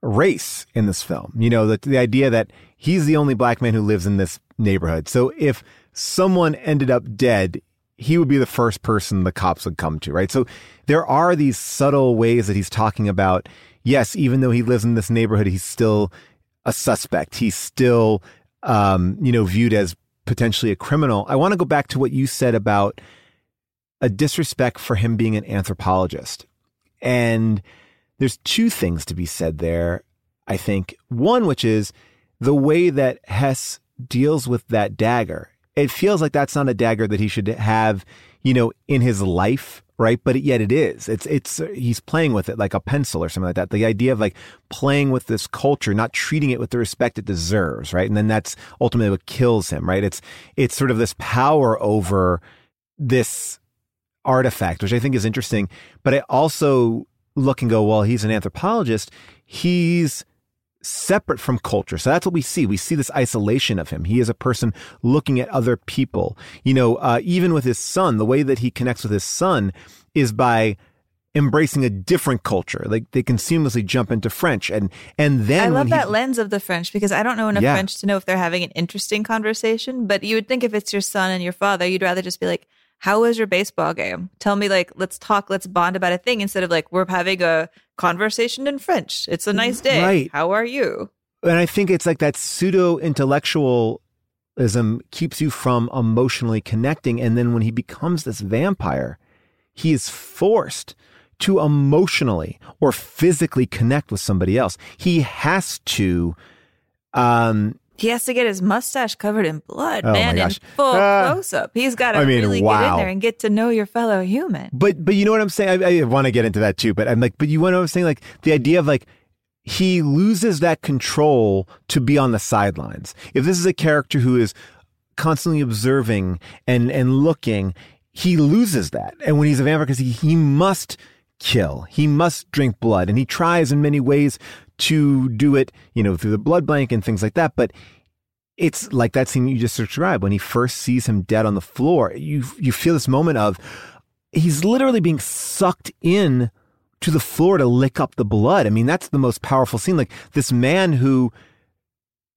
race in this film. You know, the the idea that he's the only black man who lives in this neighborhood. So if someone ended up dead, he would be the first person the cops would come to, right? So there are these subtle ways that he's talking about. Yes, even though he lives in this neighborhood, he's still a suspect. He's still, um, you know, viewed as potentially a criminal. I want to go back to what you said about a disrespect for him being an anthropologist. And there's two things to be said there, I think. One, which is the way that Hess deals with that dagger. It feels like that's not a dagger that he should have, you know, in his life, right? But yet it is. It's it's he's playing with it like a pencil or something like that. The idea of like playing with this culture, not treating it with the respect it deserves, right? And then that's ultimately what kills him, right? It's it's sort of this power over this artifact, which I think is interesting. But I also look and go, well, he's an anthropologist. He's separate from culture. So that's what we see. We see this isolation of him. He is a person looking at other people. You know, uh, even with his son, the way that he connects with his son is by embracing a different culture. Like they can seamlessly jump into French. And and then
I love
he-
that lens of the French because I don't know enough
Yeah.
French to know if they're having an interesting conversation. But you would think if it's your son and your father, you'd rather just be like, "How was your baseball game? Tell me, like, let's talk, let's bond about a thing," instead of like we're having a conversation in French. It's a nice day.
Right.
How are you?
And I think it's like that pseudo intellectualism keeps you from emotionally connecting. And then when he becomes this vampire, he is forced to emotionally or physically connect with somebody else. He has to, um,
He has to get his mustache covered in blood,
Oh,
man, in full
Ah.
close up. He's got to
I mean,
really get in there and get to know your fellow human.
But but you know what I'm saying? I, I want to get into that too. But I'm like, but you know what I'm saying? Like the idea of like he loses that control to be on the sidelines. If this is a character who is constantly observing and and looking, he loses that. And when he's a vampire, because he, he must kill, he must drink blood, and he tries in many ways to do it, you know, through the blood bank and things like that. But it's like that scene you just described when he first sees him dead on the floor. You you feel this moment of he's literally being sucked in to the floor to lick up the blood. I mean, that's the most powerful scene. Like this man who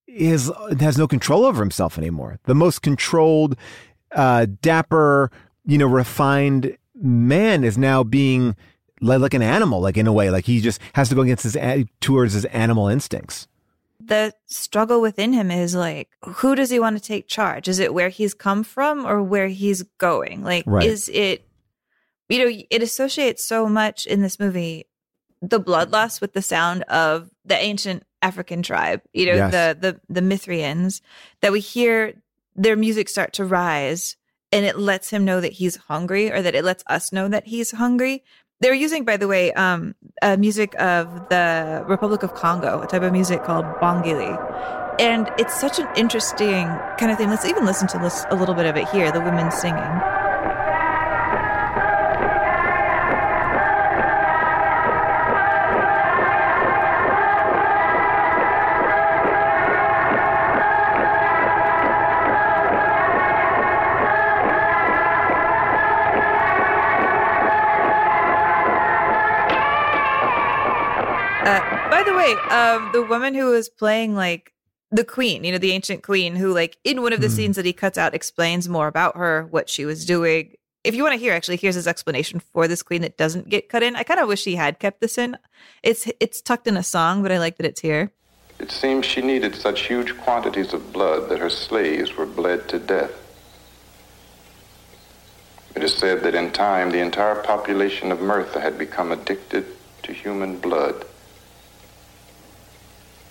is has no control over himself anymore. The most controlled, uh, dapper, you know, refined man is now being like an animal, like in a way, like he just has to go against his towards his animal instincts.
the struggle within him is like who does he want to take charge is it where he's come from or where he's going like
Right.
is it you know it associates so much in this movie the bloodlust with the sound of the ancient african tribe you know
Yes.
the the the Myrthians that we hear their music start to rise and it lets him know that he's hungry or that it lets us know that he's hungry They're using, by the way, um, music of the Republic of Congo, a type of music called bongili. And it's such an interesting kind of thing. Let's even listen to a little bit of it here the women singing. Uh, by the way, um, the woman who was playing like the queen, you know, the ancient queen, who like in one of the
Hmm.
scenes that he cuts out explains more about her, what she was doing. If you want to hear, actually, here's his explanation for this queen that doesn't get cut in. I kind of wish he had kept this in. It's it's tucked in a song, but I like that it's here.
It seems she needed such huge quantities of blood that her slaves were bled to death. It is said that in time the entire population of Myrthia had become addicted to human blood.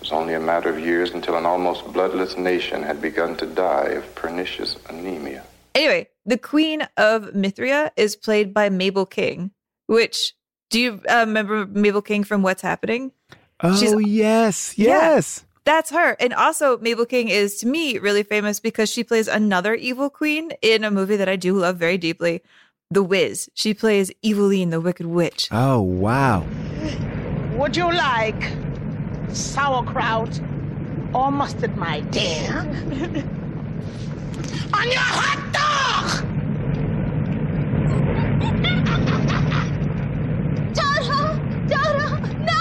It was only a matter of years until an almost bloodless nation had begun to die of pernicious anemia.
Anyway, the queen of Myrthia is played by Mabel King, which do you uh, remember Mabel King from What's Happening?
Oh yes,
Yeah.
yes.
That's her. And also, Mabel King is to me really famous because she plays another evil queen in a movie that I do love very deeply, The Wiz. She plays Evillene, the Wicked Witch.
Oh wow.
Would you like sauerkraut or mustard, my dear? On your hot dog!
Toto! Toto! No!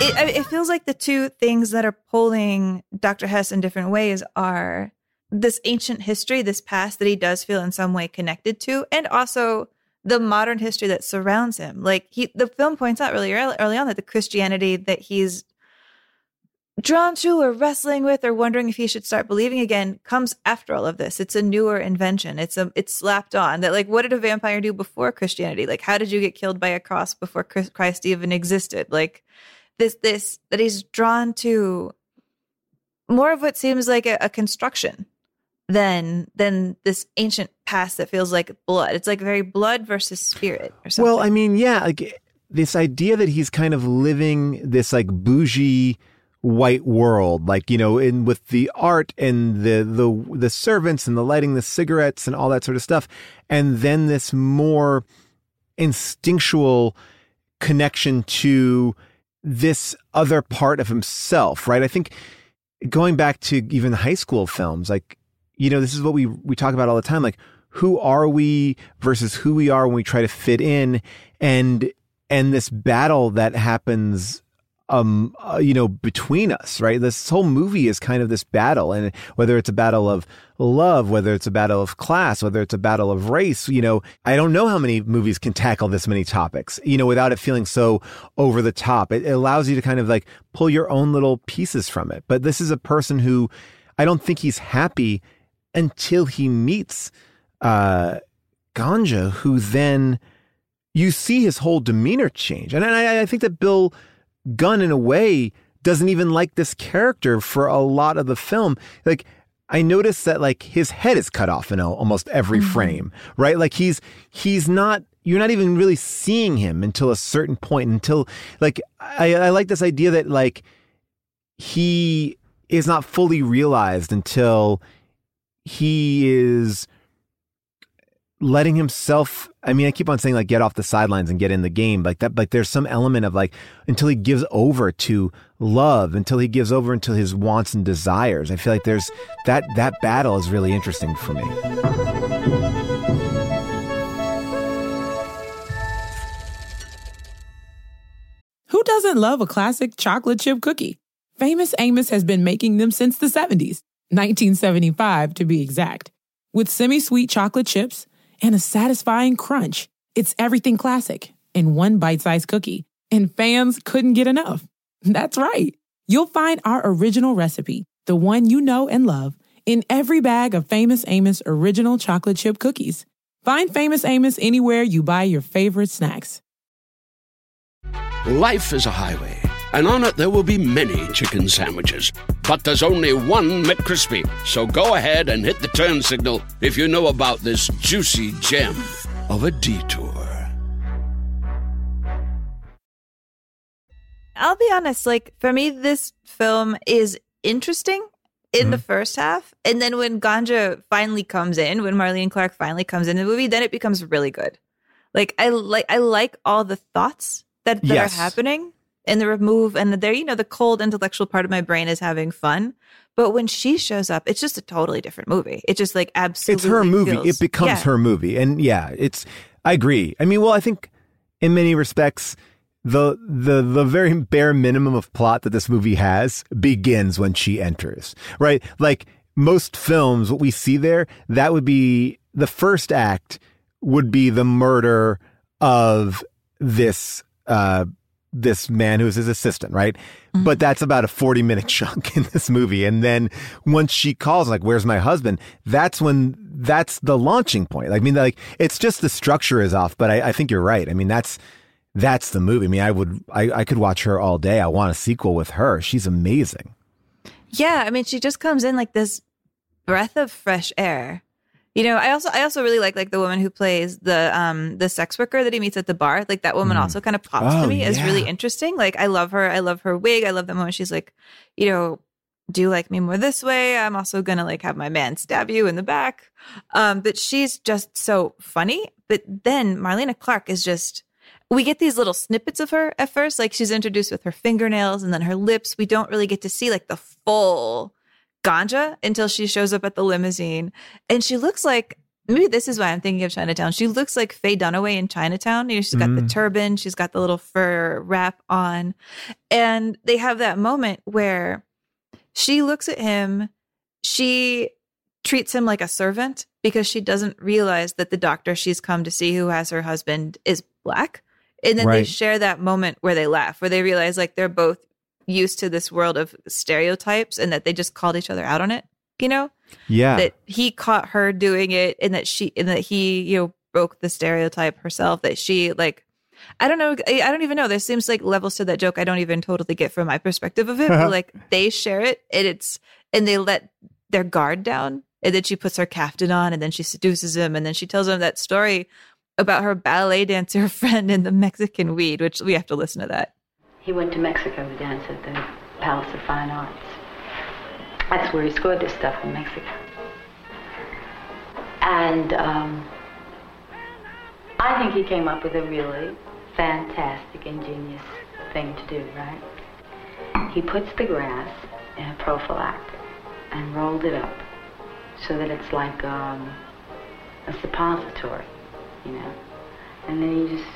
It, it feels like the two things that are pulling Dr. Hess in different ways are this ancient history, this past that he does feel in some way connected to, and also the modern history that surrounds him. Like he, the film points out really early, early on that the Christianity that he's drawn to or wrestling with or wondering if he should start believing again comes after all of this. It's a newer invention. It's a it's slapped on that like what did a vampire do before Christianity? Like how did you get killed by a cross before Christ even existed? Like this this that he's drawn to more of what seems like a, a construction than than this ancient past that feels like blood. It's like very blood versus spirit or something.
Well, I mean, yeah, like this idea that he's kind of living this like bougie white world, like you know, in with the art and the the the servants and the lighting the cigarettes and all that sort of stuff, and then this more instinctual connection to this other part of himself, right? I think going back to even high school films, like you know, this is what we we talk about all the time, like who are we versus who we are when we try to fit in, and and this battle that happens um uh, you know between us right? This whole movie is kind of this battle and whether it's a battle of love whether it's a battle of class whether it's a battle of race you know i don't know how many movies can tackle this many topics you know without it feeling so over the top. It, it allows you to kind of like pull your own little pieces from it. But this is a person who i don't think he's happy until he meets uh ganja who then you see his whole demeanor change and i, I think that bill Gunn, in a way, doesn't even like this character for a lot of the film. Like, I noticed that like his head is cut off in almost every frame, right? Like he's he's not. You're not even really seeing him until a certain point. Until like I, I like this idea that like he is not fully realized until he is letting himself i mean i keep on saying like get off the sidelines and get in the game like that like there's some element of like until he gives over to love until he gives over until his wants and desires i feel like there's that that battle is really interesting for me
Who doesn't love a classic chocolate chip cookie? Famous Amos has been making them since the 70s, 1975 to be exact. With semi sweet chocolate chips and a satisfying crunch, it's everything classic in one bite sized cookie, and fans couldn't get enough. That's right. You'll find our original recipe, the one you know and love, in every bag of Famous Amos original chocolate chip cookies. Find Famous Amos anywhere you buy your favorite snacks.
Life is a highway, and on it there will be many chicken sandwiches. But there's only one McCrispy. So go ahead and hit the turn signal if you know about this juicy gem of a detour.
I'll be honest, like for me, this film is interesting in the
Mm-hmm.
first half. And then when Ganja finally comes in, when Marlene Clark finally comes in the movie, then it becomes really good. Like I like I like all the thoughts that, that
Yes.
are happening in the remove and there, you know, the cold intellectual part of my brain is having fun. But when she shows up, it's just a totally different movie. It's just like absolutely
it's her movie.
feels-
it becomes
yeah.
her movie, and yeah, it's. I agree. I mean, well, I think in many respects, the the the very bare minimum of plot that this movie has begins when she enters. Right, like most films, what we see there, that would be the first act would be the murder of this uh this man who's his assistant, right? Mm-hmm. But that's about a 40 minute chunk in this movie. And then once she calls, like, where's my husband? That's when that's the launching point. I mean, like, it's just the structure is off, but I, I think you're right. I mean, that's, that's the movie. I mean, I would, I, I could watch her all day. I want a sequel with her. She's amazing.
Yeah, I mean, she just comes in like this breath of fresh air. You know, I also I also really like like the woman who plays the um the sex worker that he meets at the bar. Like that woman
Mm.
also kind of pops
Oh,
to me as really interesting. Like I love her. I love her wig. I love the moment she's like, you know, do you like me more this way? I'm also gonna like have my man stab you in the back. Um, but she's just so funny. But then Marlena Clark is just we get these little snippets of her at first, like she's introduced with her fingernails and then her lips. We don't really get to see like the full ganja until she shows up at the limousine. And she looks like maybe this is why I'm thinking of Chinatown. She looks like Faye Dunaway in Chinatown. You know, she's got the
Mm.
turban, she's got the little fur wrap on. And they have that moment where she looks at him, she treats him like a servant because she doesn't realize that the doctor she's come to see who has her husband is black. And then they share that moment where they laugh, where they realize like they're both used to this world of stereotypes and that they just called each other out on it, you know?
Yeah.
That he caught her doing it and that she and that he, you know, broke the stereotype herself, that she like I don't know. I don't even know. There seems like levels to that joke I don't even totally get from my perspective of it. but like they share it and it's and they let their guard down. And then she puts her caftan on and then she seduces him. And then she tells him that story about her ballet dancer friend and the Mexican weed, which we have to listen to that.
He went to Mexico to dance at the Palace of Fine Arts. That's where he scored this stuff in Mexico. And um, I think he came up with a really fantastic, ingenious thing to do, right? He puts the grass in a prophylactic and rolled it up so that it's like um, a suppository, you know? And then he just,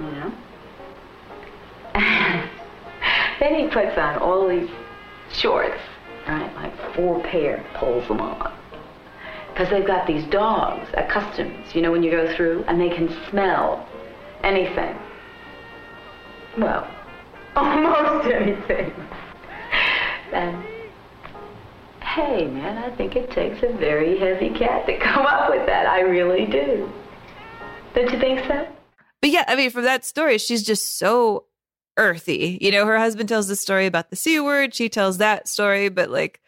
you know? then he puts on all these shorts, right? Like four pair, pulls them on. Because they've got these dogs at customs, you know, when you go through, and they can smell anything. Well, almost anything. And hey, man, I think it takes a very heavy cat to come up with that. I really do. Don't you think so?
But yeah, I mean, from that story, she's just so earthy. You know, her husband tells the story about the C word. She tells that story, but like,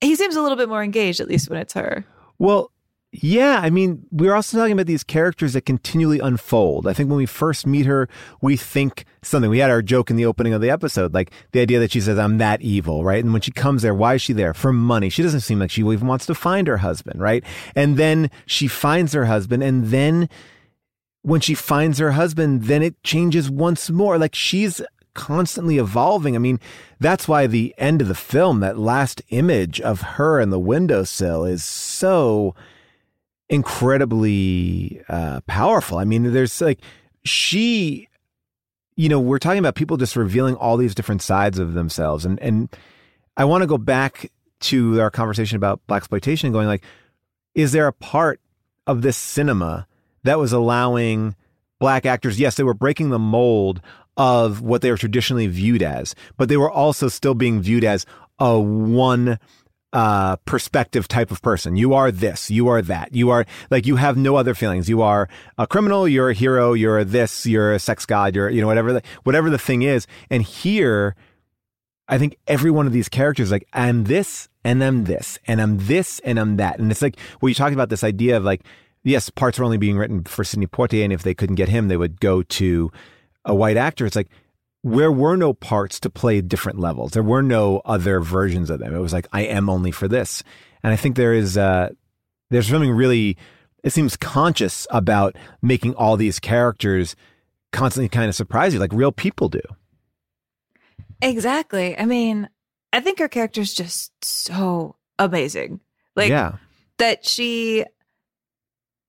he seems a little bit more engaged, at least when it's her.
Well, yeah, I mean, we're also talking about these characters that continually unfold. I think when we first meet her, we think something. We had our joke in the opening of the episode, like the idea that she says, I'm that evil, right? And when she comes there, why is she there? For money. She doesn't seem like she even wants to find her husband, right? And then she finds her husband, and then when she finds her husband, then it changes once more. Like she's constantly evolving. I mean, that's why the end of the film, that last image of her in the windowsill is so incredibly uh, powerful. I mean, there's like she, you know, we're talking about people just revealing all these different sides of themselves, and and I want to go back to our conversation about blaxploitation, going like, is there a part of this cinema that was allowing black actors? Yes, they were breaking the mold of what they were traditionally viewed as, but they were also still being viewed as a one uh, perspective type of person. You are this, you are that. You are like, you have no other feelings. You are a criminal, you're a hero, you're a this, you're a sex god, you're, you know, whatever the, whatever the thing is. And here, I think every one of these characters, like, I'm this and I'm this and I'm this and I'm that. And it's like, well, you talked about this idea of like, yes, parts were only being written for Sidney Poitier. And if they couldn't get him, they would go to a white actor. It's like, where were no parts to play different levels. There were no other versions of them. It was like I am only for this, and I think there is uh, there's something really it seems conscious about making all these characters constantly kind of surprise you, like real people do.
Exactly. I mean, I think her character's just so amazing. Like
yeah.
that she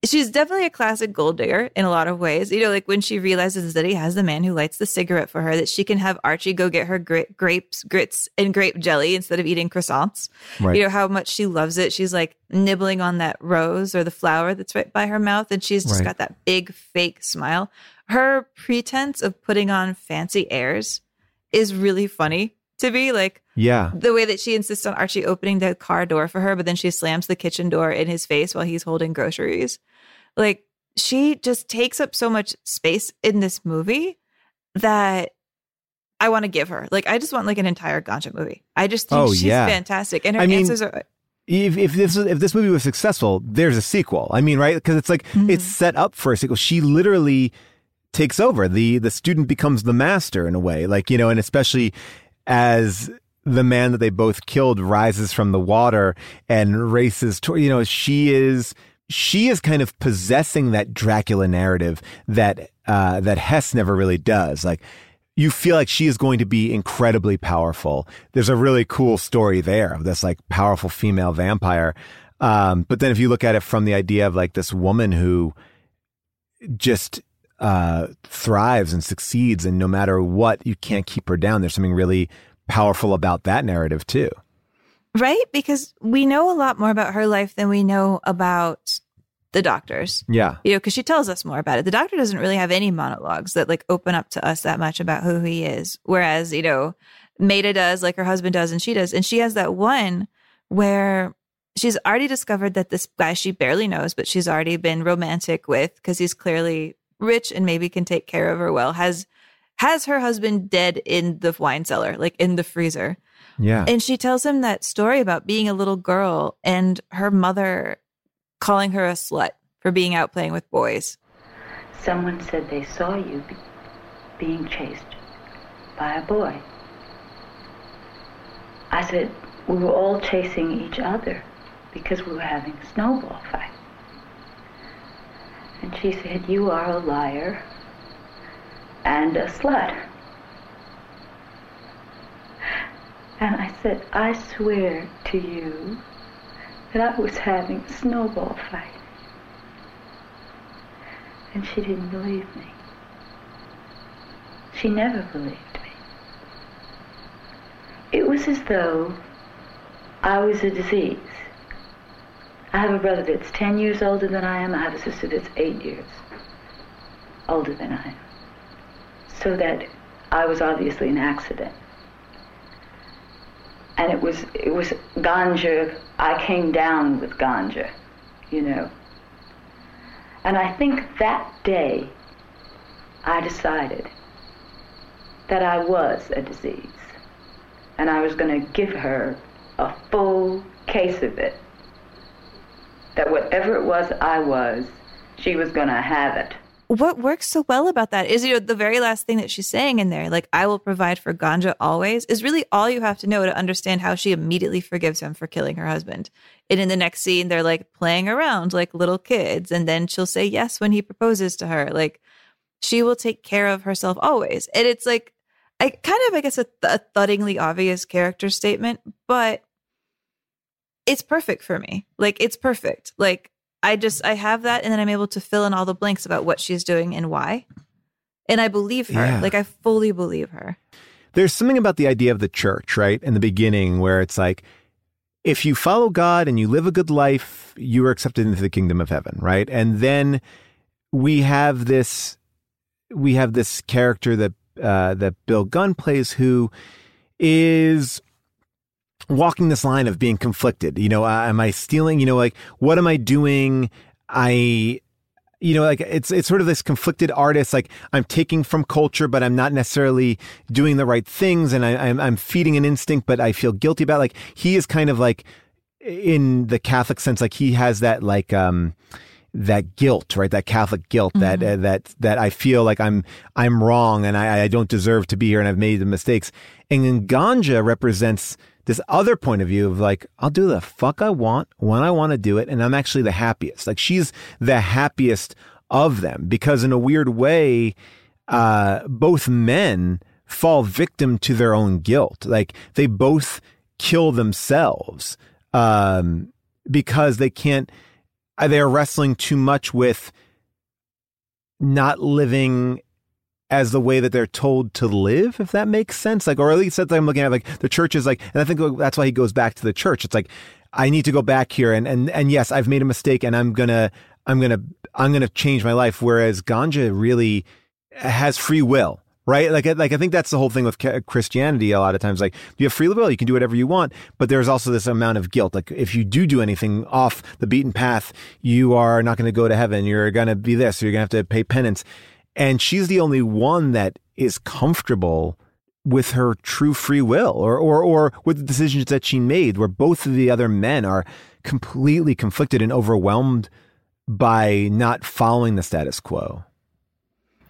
she's definitely a classic gold digger in a lot of ways. You know, like when she realizes that he has the man who lights the cigarette for her, that she can have Archie go get her gra- grapes, grits, and grape jelly instead of eating croissants.
Right.
You know, how much she loves it. She's like nibbling on that rose or the flower that's right by her mouth, and she's just
Right.
got that big fake smile. Her pretense of putting on fancy airs is really funny to me. Like,
Yeah.
the way that she insists on Archie opening the car door for her, but then she slams the kitchen door in his face while he's holding groceries. Like she just takes up so much space in this movie that I want to give her. Like I just want like an entire Ganja movie. I just think
Oh,
she's
yeah.
fantastic, and her
I mean,
answers are.
if if this if this movie was successful, there's a sequel. I mean, right? Because it's like mm-hmm. it's set up for a sequel. She literally takes over. the The student becomes the master in a way, like you know, and especially as the man that they both killed rises from the water and races toward. You know, she is she is kind of possessing that Dracula narrative that uh, that Hess never really does. Like you feel like she is going to be incredibly powerful. There's a really cool story there of this like powerful female vampire. Um, but then if you look at it from the idea of like this woman who just uh, thrives and succeeds, and no matter what, you can't keep her down. There's something really powerful about that narrative too.
Right? Because we know a lot more about her life than we know about the doctors.
Yeah.
You know, because she tells us more about it. The doctor doesn't really have any monologues that like open up to us that much about who he is. Whereas, you know, Meda does, like her husband does, and she does. And she has that one where she's already discovered that this guy she barely knows, but she's already been romantic with because he's clearly rich and maybe can take care of her well, has has her husband dead in the wine cellar, like in the freezer.
Yeah.
And she tells him that story about being a little girl and her mother calling her a slut for being out playing with boys.
Someone said they saw you be- being chased by a boy. I said, we were all chasing each other because we were having a snowball fight. And she said, you are a liar and a slut. And I said, I swear to you that I was having a snowball fight. And she didn't believe me. She never believed me. It was as though I was a disease. I have a brother that's 10 years older than I am. I have a sister that's 8 years older than I am. So that I was obviously an accident. And it was it was ganja. I came down with ganja, you know. And I think that day I decided that I was a disease. And I was going to give her a full case of it. That whatever it was I was, she was going to have it.
What works so well about that is, you know, the very last thing that she's saying in there, like, I will provide for Ganja always, is really all you have to know to understand how she immediately forgives him for killing her husband. And in the next scene, they're like playing around like little kids. And then she'll say yes when he proposes to her. Like, she will take care of herself always. And it's like, I kind of, I guess, a, th- a thuddingly obvious character statement, but it's perfect for me. Like, it's perfect. Like, I just, I have that, and then I'm able to fill in all the blanks about what she's doing and why. And I believe her.
Yeah.
Like, I fully believe her.
There's something about the idea of the church, right? In the beginning, where it's like, if you follow God and you live a good life, you are accepted into the kingdom of heaven, right? And then we have this, we have this character that uh, that Bill Gunn plays, who is walking this line of being conflicted. You know, uh, am I stealing? You know, like what am I doing? I you know like it's it's sort of this conflicted artist like i'm taking from culture but i'm not necessarily doing the right things and I, I'm, I'm feeding an instinct but i feel guilty about like he is kind of like in the catholic sense like he has that like um that guilt right that catholic guilt that uh, that that i feel like i'm i'm wrong and I, I don't deserve to be here and i've made the mistakes and then ganja represents this other point of view of like, I'll do the fuck I want when I want to do it. And I'm actually the happiest. Like she's the happiest of them because in a weird way, uh, both men fall victim to their own guilt. Like they both kill themselves, um, because they can't, uh, they're wrestling too much with not living as the way that they're told to live, if that makes sense. Like, or at least that's I'm looking at. Like the church is like, and I think that's why he goes back to the church. It's like, I need to go back here, and and and yes, I've made a mistake, and I'm gonna, I'm gonna, I'm gonna change my life. Whereas ganja really has free will. Right, like, like I think that's the whole thing with Christianity. A lot of times, like you have free will, you can do whatever you want, but there's also this amount of guilt. Like if you do do anything off the beaten path, you are not going to go to heaven. You're going to be this. You're going to have to pay penance and she's the only one that is comfortable with her true free will or, or, or with the decisions that she made, where both of the other men are completely conflicted and overwhelmed by not following the status quo.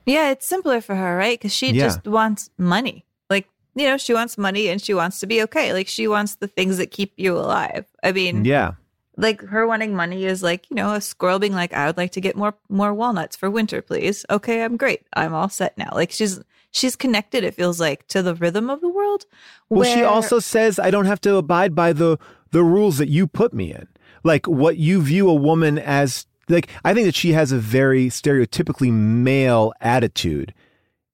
Yeah, it's simpler for her, right? Because she
Yeah.
just wants money. Like, you know, she wants money and she wants to be okay. Like, she wants the things that keep you alive. I mean,
Yeah.
Like her wanting money is like you know a squirrel being like i would like to get more more walnuts for winter please okay i'm great i'm all set now like she's she's connected it feels like to the rhythm of the world
Well, she also says, I don't have to abide by the, the rules that you put me in. Like what you view a woman as, like, I think that she has a very stereotypically male attitude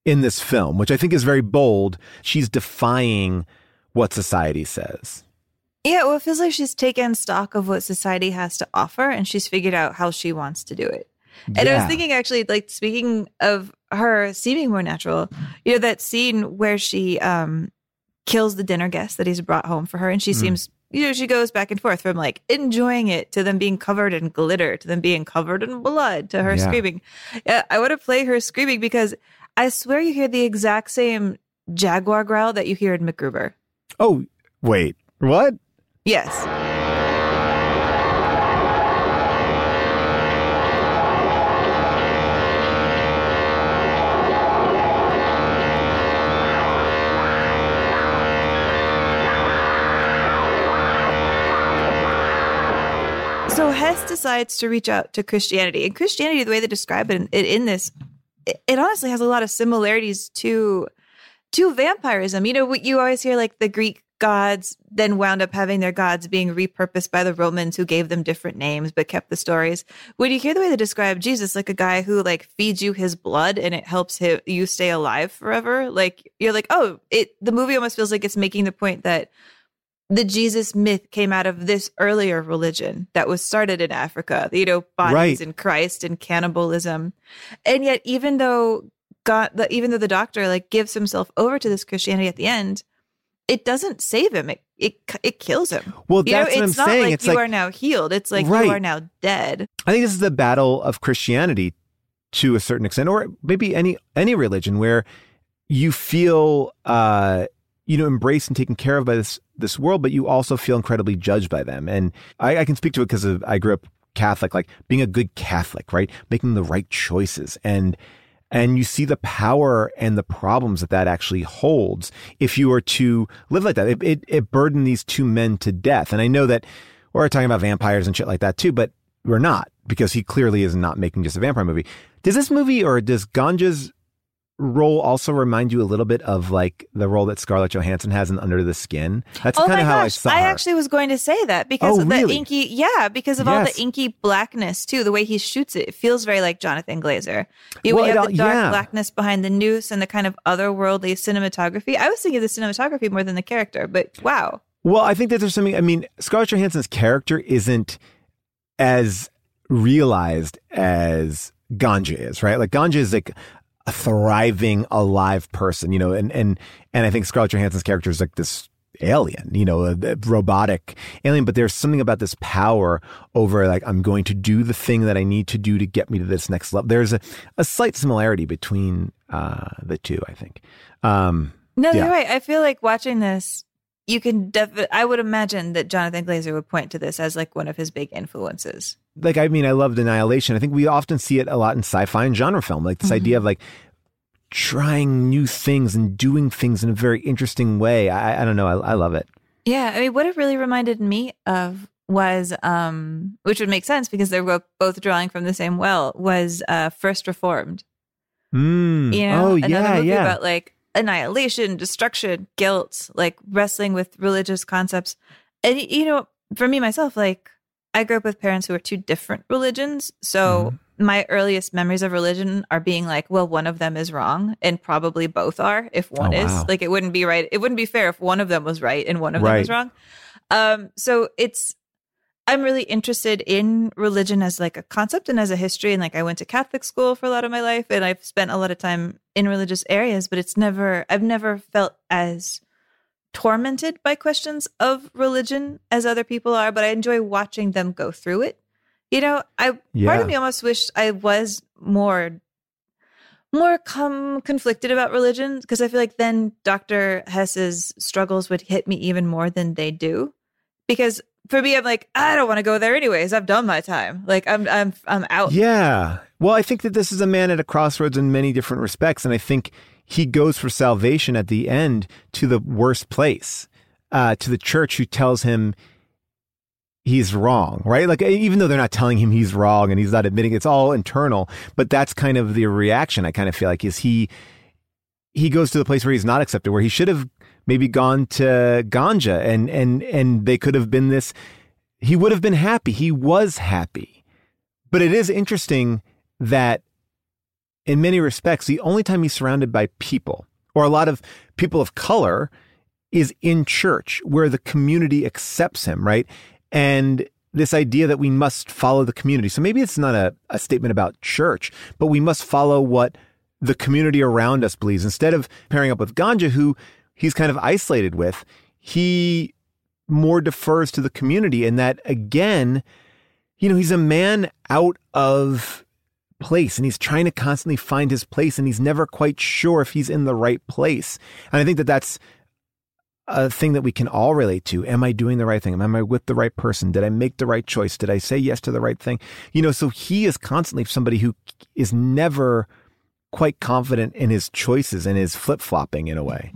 in this film, which I think is very bold. She's defying what society says.
Yeah well it feels like she's taken stock of what society has to offer and she's figured out how she wants to do it and i was thinking actually like speaking of her seeming more natural you know that scene where she um kills the dinner guest that he's brought home for her and she
Mm.
seems you know she goes back and forth from like enjoying it to them being covered in glitter to them being covered in blood to her
Yeah.
screaming yeah, i want to play her screaming because i swear you hear the exact same jaguar growl that you hear in mcgruber
Oh, wait, what?
Yes So Hess decides to reach out to Christianity, and Christianity, the way they describe it in, in this, it, it honestly has a lot of similarities to to vampirism. You know, you always hear like the Greek gods then wound up having their gods being repurposed by the Romans who gave them different names but kept the stories. When you hear the way they describe Jesus, like a guy who like feeds you his blood and it helps him, you stay alive forever, like you're like, oh, it. The movie almost feels like it's making the point that the Jesus myth came out of this earlier religion that was started in Africa, you know, bodies
Right.
and Christ and cannibalism. And yet, even though God, the, even though the doctor like gives himself over to this Christianity at the end, it doesn't save him. It it it kills him.
Well,
you know,
that's what
it's
I'm
not
saying.
like
It's
you
like-
are now healed. It's like
Right.
you are now dead.
I think this is the battle of Christianity to a certain extent, or maybe any any religion where you feel uh, you know embraced and taken care of by this this world, but you also feel incredibly judged by them. And I, I can speak to it because I grew up Catholic, like being a good Catholic, right, making the right choices, and and you see the power and the problems that that actually holds if you were to live like that. It it, it burdened these two men to death, and I know that we're talking about vampires and shit like that too, but we're not because he clearly is not making just a vampire movie. Does this movie or does Ganja's role also remind you a little bit of like the role that Scarlett Johansson has in Under the Skin? That's
oh
kind of how I saw
I actually was going to say that because
Oh,
of the inky, yeah, because of all the inky blackness too. The way he shoots it, it feels very like Jonathan Glazer. You,
Well,
we have
all-
the dark
yeah.
blackness behind the noose and the kind of otherworldly cinematography. I was thinking of the cinematography more than the character, but wow.
Well, I think that there's something. I mean, Scarlett Johansson's character isn't as realized as Ganja is, right? Like Ganja is like a thriving, alive person, you know, and and and I think Scarlett Johansson's character is like this alien, you know, a, a robotic alien, but there's something about this power over like, I'm going to do the thing that I need to do to get me to this next level. There's a, a slight similarity between uh, the two, I think. Um,
No,
yeah.
you're right. I feel like watching this, you can definitely. I would imagine that Jonathan Glazer would point to this as like one of his big influences.
like I mean, I loved Annihilation. I think we often see it a lot in sci-fi and genre film, like this idea of like trying new things and doing things in a very interesting way. I, I don't know. I, I love it.
Yeah, I mean, what it really reminded me of was, um, which would make sense because they're both- both drawing from the same well, was uh, First Reformed.
Mm.
You know,
oh
another
yeah,
movie
yeah.
about like annihilation, destruction, guilt, like wrestling with religious concepts. And you know, for me myself, like I grew up with parents who were two different religions, so
Mm-hmm.
my earliest memories of religion are being like, well, one of them is wrong, and probably both are. If one
Oh,
is,
wow.
like, it wouldn't be right. It wouldn't be fair if one of them was right and one of them was wrong. Um, so it's I'm really interested in religion as like a concept and as a history. And like I went to Catholic school for a lot of my life and I've spent a lot of time in religious areas, but it's never I've never felt as tormented by questions of religion as other people are, but I enjoy watching them go through it. You know, I part of me almost wished I was more more come conflicted about religion because I feel like then Dr. Hess's struggles would hit me even more than they do. Because for me, I'm like, I don't want to go there anyways. I've done my time. Like I'm, I'm, I'm out.
Yeah. Well, I think that this is a man at a crossroads in many different respects. And I think he goes for salvation at the end to the worst place, uh, to the church who tells him he's wrong, right? Like, even though they're not telling him he's wrong and he's not admitting it's all internal, but that's kind of the reaction I kind of feel like is he, he goes to the place where he's not accepted, where he should have maybe gone to ganja and, and, and they could have been this, he would have been happy. He was happy. But it is interesting that in many respects, the only time he's surrounded by people or a lot of people of color is in church where the community accepts him, right? And this idea that we must follow the community. So maybe it's not a, a statement about church, but we must follow what the community around us believes. Instead of pairing up with Ganja, who he's kind of isolated with, he more defers to the community. And that again, you know, he's a man out of place and he's trying to constantly find his place and he's never quite sure if he's in the right place. And I think that that's a thing that we can all relate to. Am I doing the right thing? Am I with the right person? Did I make the right choice? Did I say yes to the right thing? You know, so he is constantly somebody who is never quite confident in his choices and is flip flopping in a way.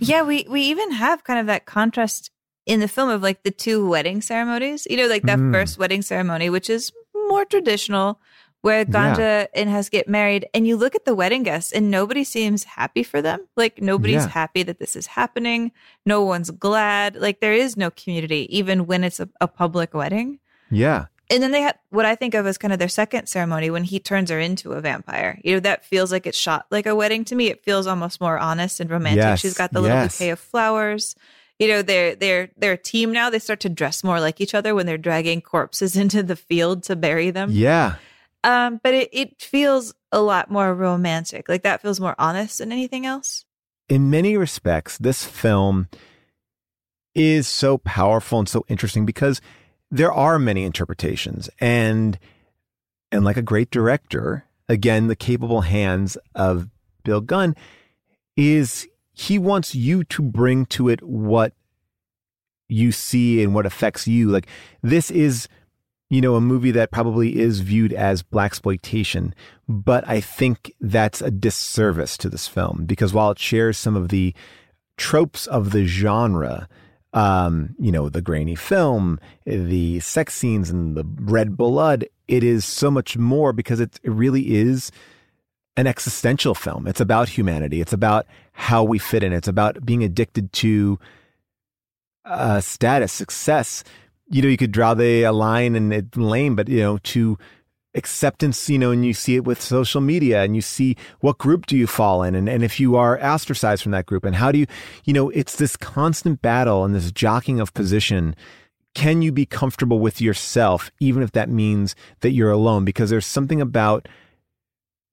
Yeah, we we even have kind of that contrast in the film of like the two wedding ceremonies. You know, like that
Mm.
first wedding ceremony, which is more traditional, where Ganja
Yeah.
and Hess get married, and you look at the wedding guests, and nobody seems happy for them. Like nobody's
Yeah.
happy that this is happening. No one's glad. Like there is no community, even when it's a, a public wedding.
Yeah.
And then they had what I think of as kind of their second ceremony when he turns her into a vampire. You know, that feels like it's shot like a wedding to me. It feels almost more honest and romantic.
Yes,
She's got the little
yes.
bouquet of flowers. You know, they're they're they're a team now. They start to dress more like each other when they're dragging corpses into the field to bury them.
Yeah.
Um, but it, it feels a lot more romantic. Like that feels more honest than anything else.
in many respects, this film is so powerful and so interesting because there are many interpretations and and like a great director, again, the capable hands of Bill Gunn is he wants you to bring to it what you see and what affects you. Like this is you know, a movie that probably is viewed as blaxploitation, but I think that's a disservice to this film because while it shares some of the tropes of the genre, um, you know, the grainy film, the sex scenes, and the red blood, it is so much more because it, it really is an existential film. It's about humanity. It's about how we fit in. It's about being addicted to uh, status, success. You know, you could draw the a line and it's lame, but you know, to acceptance, you know, and you see it with social media and you see what group do you fall in and, and if you are ostracized from that group and how do you, you know, it's this constant battle and this jockeying of position. Can you be comfortable with yourself, even if that means that you're alone? Because there's something about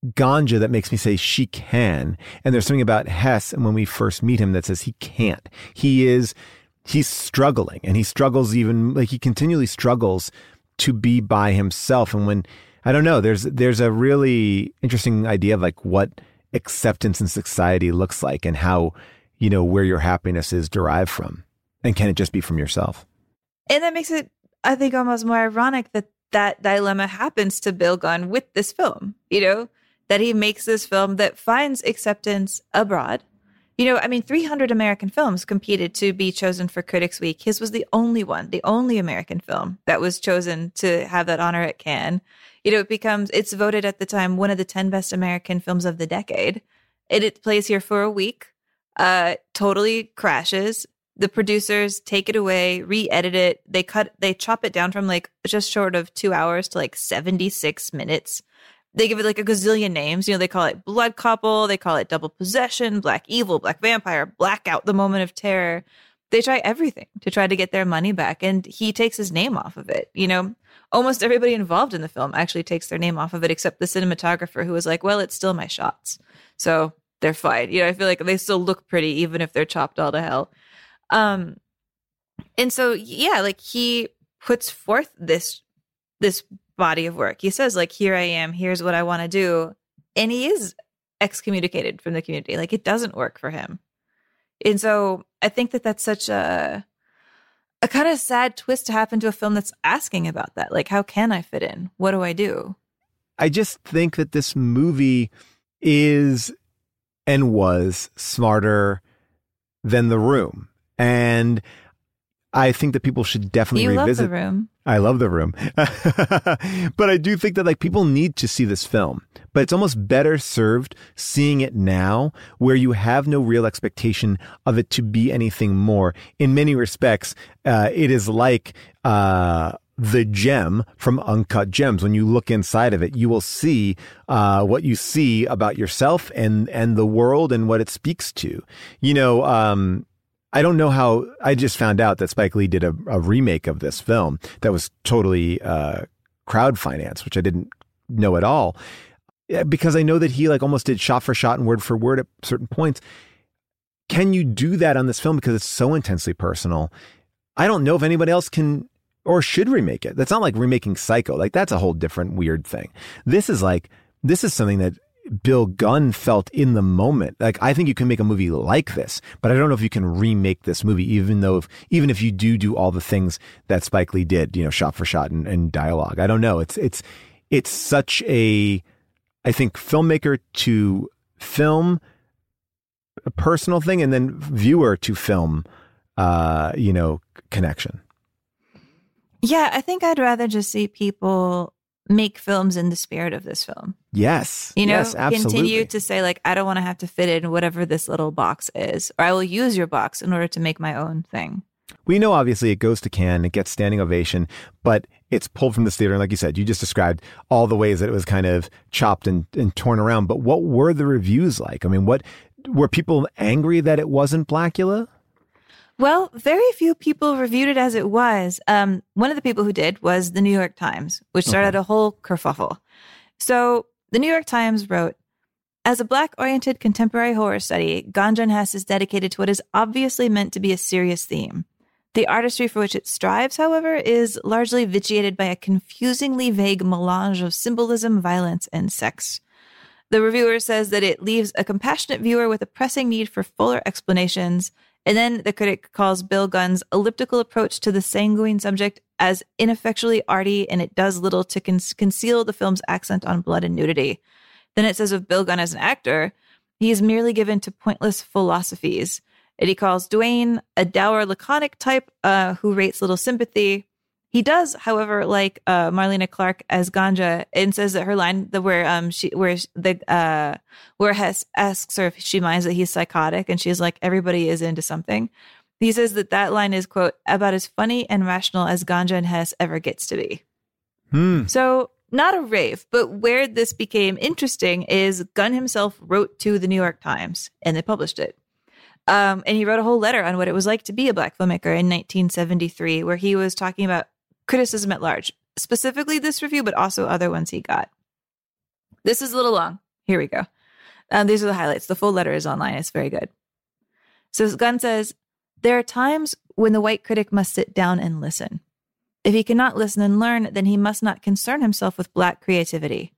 ganja that makes me say she can. And there's something about Hess and when we first meet him that says he can't. He is, he's struggling and he struggles even like he continually struggles to be by himself. And when, I don't know, there's, there's a really interesting idea of like what acceptance in society looks like and how, you know, where your happiness is derived from. And can it just be from yourself?
And that makes it, I think, almost more ironic that that dilemma happens to Bill Gunn with this film, you know, that he makes this film that finds acceptance abroad. You know, I mean, 300 American films competed to be chosen for Critics Week. His was the only one, the only American film that was chosen to have that honor at Cannes. You know, it becomes, it's voted at the time one of the 10 best American films of the decade. It, it plays here for a week, uh, totally crashes the producers take it away, re-edit it. They cut, they chop it down from like just short of two hours to like 76 minutes. They give it like a gazillion names. You know, they call it Blood Couple, they call it Double Possession, Black Evil, Black Vampire, Blackout, The Moment of Terror. They try everything to try to get their money back. And he takes his name off of it. You know, almost everybody involved in the film actually takes their name off of it, except the cinematographer who was like, well, it's still my shots. So they're fine. You know, I feel like they still look pretty even if they're chopped all to hell. Um, and so yeah, like he puts forth this this body of work. He says like, "Here I am. Here's what I want to do," and he is excommunicated from the community. Like it doesn't work for him, and so I think that that's such a a kind of sad twist to happen to a film that's asking about that. Like, how can I fit in? What do I do?
I just think that this movie is and was smarter than The Room. And I think that people should definitely
you
revisit
love the room.
I love the room. but I do think that like people need to see this film. But it's almost better served seeing it now where you have no real expectation of it to be anything more. In many respects, uh, it is like uh, the gem from Uncut Gems. When you look inside of it, you will see uh, what you see about yourself and and the world and what it speaks to. You know, um, I don't know how. I just found out that Spike Lee did a, a remake of this film that was totally uh, crowd financed, which I didn't know at all. Because I know that he like almost did shot for shot and word for word at certain points. Can you do that on this film because it's so intensely personal? I don't know if anybody else can or should remake it. That's not like remaking Psycho. Like that's a whole different weird thing. This is like this is something that Bill Gunn felt in the moment. Like I think you can make a movie like this, but I don't know if you can remake this movie, even though if even if you do do all the things that Spike Lee did, you know, shot for shot and, and dialogue. I don't know. It's it's it's such a I think filmmaker to film a personal thing and then viewer to film uh, you know, connection.
Yeah, I think I'd rather just see people make films in the spirit of this film.
Yes.
You know,
yes,
continue to say, like, I don't want to have to fit in whatever this little box is, or I will use your box in order to make my own thing.
We know obviously it goes to Cannes, it gets standing ovation, but it's pulled from this theater. And like you said, you just described all the ways that it was kind of chopped and, and torn around. But what were the reviews like? I mean, what were people angry that it wasn't Blacula?
Well, very few people reviewed it as it was. Um, one of the people who did was the New York Times, which started okay. a whole kerfuffle. So the New York Times wrote, as a black oriented contemporary horror study, Ganja and Hess is dedicated to what is obviously meant to be a serious theme. The artistry for which it strives, however, is largely vitiated by a confusingly vague melange of symbolism, violence, and sex. The reviewer says that it leaves a compassionate viewer with a pressing need for fuller explanations and then the critic calls Bill Gunn's elliptical approach to the sanguine subject as ineffectually arty, and it does little to con- conceal the film's accent on blood and nudity. Then it says of Bill Gunn as an actor, he is merely given to pointless philosophies. And he calls Duane a dour, laconic type uh, who rates little sympathy. He does, however, like uh, Marlena Clark as Ganja, and says that her line, the where um she where the uh where Hess asks her if she minds that he's psychotic, and she's like, everybody is into something. He says that that line is quote about as funny and rational as Ganja and Hess ever gets to be.
Hmm.
So not a rave, but where this became interesting is Gunn himself wrote to the New York Times, and they published it. Um, and he wrote a whole letter on what it was like to be a black filmmaker in 1973, where he was talking about criticism at large, specifically this review, but also other ones he got. This is a little long. Here we go. Um, these are the highlights. The full letter is online. It's very good. So Gunn says there are times when the white critic must sit down and listen. If he cannot listen and learn, then he must not concern himself with black creativity.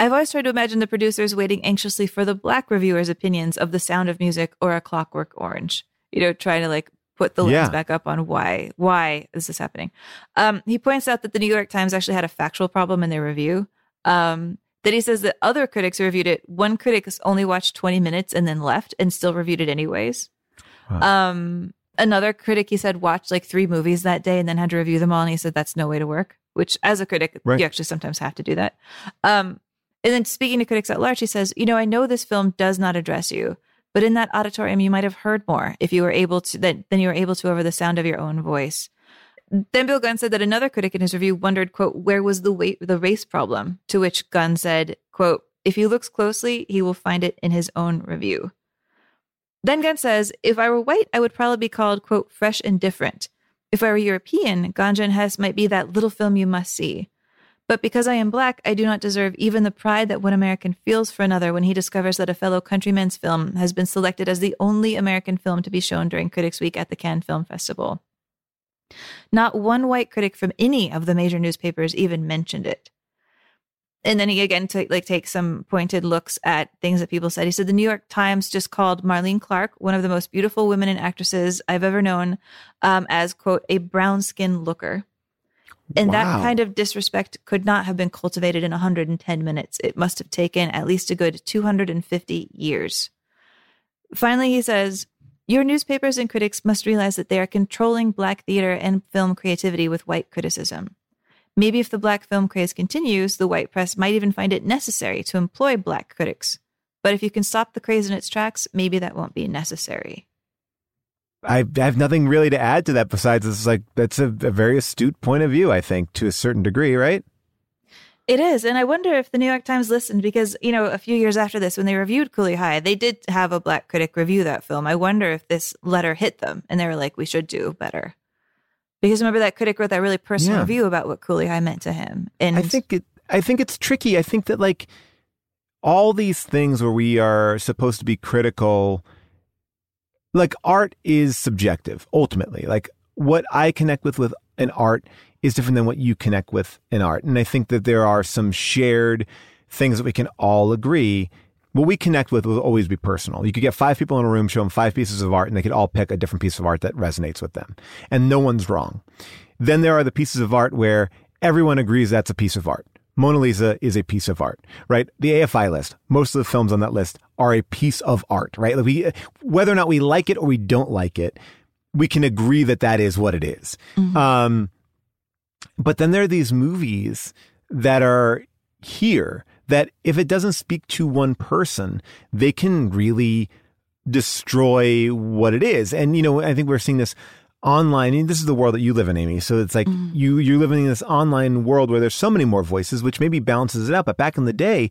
I've always tried to imagine the producers waiting anxiously for the black reviewers' opinions of The Sound of Music or A Clockwork Orange. You know, trying to like put the lens
Yeah.
back up on why why this is happening. Um, he points out that the New York Times actually had a factual problem in their review. Um, that he says that other critics reviewed it. One critic only watched 20 minutes and then left and still reviewed it anyways. Um, another critic, he said, watched like three movies that day and then had to review them all. And he said, that's no way to work, which as a critic,
Right.
you actually sometimes have to do that. Um, and then speaking to critics at large, he says, you know, I know this film does not address you, but in that auditorium, you might have heard more if you were able to, than, than you were able to over the sound of your own voice. Then Bill Gunn said that another critic in his review wondered, quote, where was the weight, the race problem? To which Gunn said, quote, if he looks closely, he will find it in his own review. Then Gunn says, if I were white, I would probably be called, quote, fresh and different. If I were European, Ganja and Hess might be that little film you must see. But because I am black, I do not deserve even the pride that one American feels for another when he discovers that a fellow countryman's film has been selected as the only American film to be shown during Critics Week at the Cannes Film Festival. Not one white critic from any of the major newspapers even mentioned it. And then he again ta- like takes some pointed looks at things that people said. He said the New York Times just called Marlene Clark one of the most beautiful women and actresses I've ever known, um, as quote a brown skin looker. And that kind of disrespect could not have been cultivated in 110 minutes. It must have taken at least a good 250 years. Finally, he says, Your newspapers and critics must realize that they are controlling Black theater and film creativity with white criticism. Maybe if the Black film craze continues, the white press might even find it necessary to employ Black critics. But if you can stop the craze in its tracks, maybe that won't be necessary.
I have nothing really to add to that besides it's like that's a, a very astute point of view, I think, to a certain degree, right?
It is. And I wonder if the New York Times listened because, you know, a few years after this, when they reviewed Cooley High, they did have a black critic review that film. I wonder if this letter hit them and they were like, we should do better. Because remember that critic wrote that really personal
Yeah.
review about what Cooley High meant to him. And
I think it I think it's tricky. I think that like all these things where we are supposed to be critical like art is subjective ultimately. Like what I connect with with an art is different than what you connect with in art. And I think that there are some shared things that we can all agree what we connect with will always be personal. You could get five people in a room, show them five pieces of art, and they could all pick a different piece of art that resonates with them. And no one's wrong. Then there are the pieces of art where everyone agrees that's a piece of art. Mona Lisa is a piece of art, right? The AFI list, most of the films on that list are a piece of art, right? Like we, whether or not we like it or we don't like it, we can agree that that is what it is. Um, but then there are these movies that are here that if it doesn't speak to one person, they can really destroy what it is. And you know, I think we're seeing this online. This is the world that you live in, Amy. So it's like mm-hmm. you you're living in this online world where there's so many more voices, which maybe balances it out. But back in the day,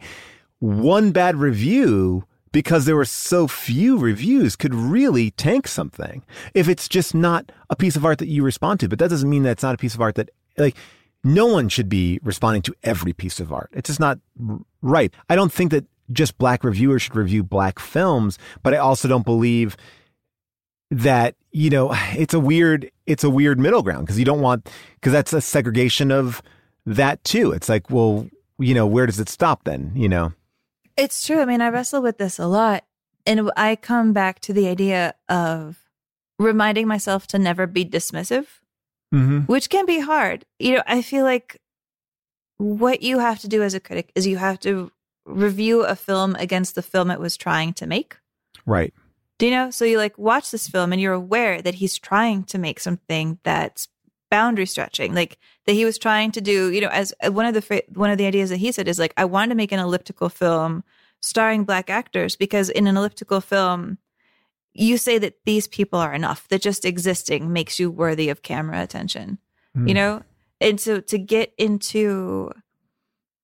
one bad review because there were so few reviews could really tank something if it's just not a piece of art that you respond to but that doesn't mean that it's not a piece of art that like no one should be responding to every piece of art it's just not r- right i don't think that just black reviewers should review black films but i also don't believe that you know it's a weird it's a weird middle ground because you don't want because that's a segregation of that too it's like well you know where does it stop then you know
It's true. I mean, I wrestle with this a lot. And I come back to the idea of reminding myself to never be dismissive,
mm-hmm.
which can be hard. You know, I feel like what you have to do as a critic is you have to review a film against the film it was trying to make.
right
Do you know? So you like watch this film and you're aware that he's trying to make something that's boundary stretching, like that he was trying to do. You know, as uh, one of the one of the ideas that he said is like, I wanted to make an elliptical film starring black actors because in an elliptical film, you say that these people are enough. That just existing makes you worthy of camera attention. You
Mm.
know, and so to get into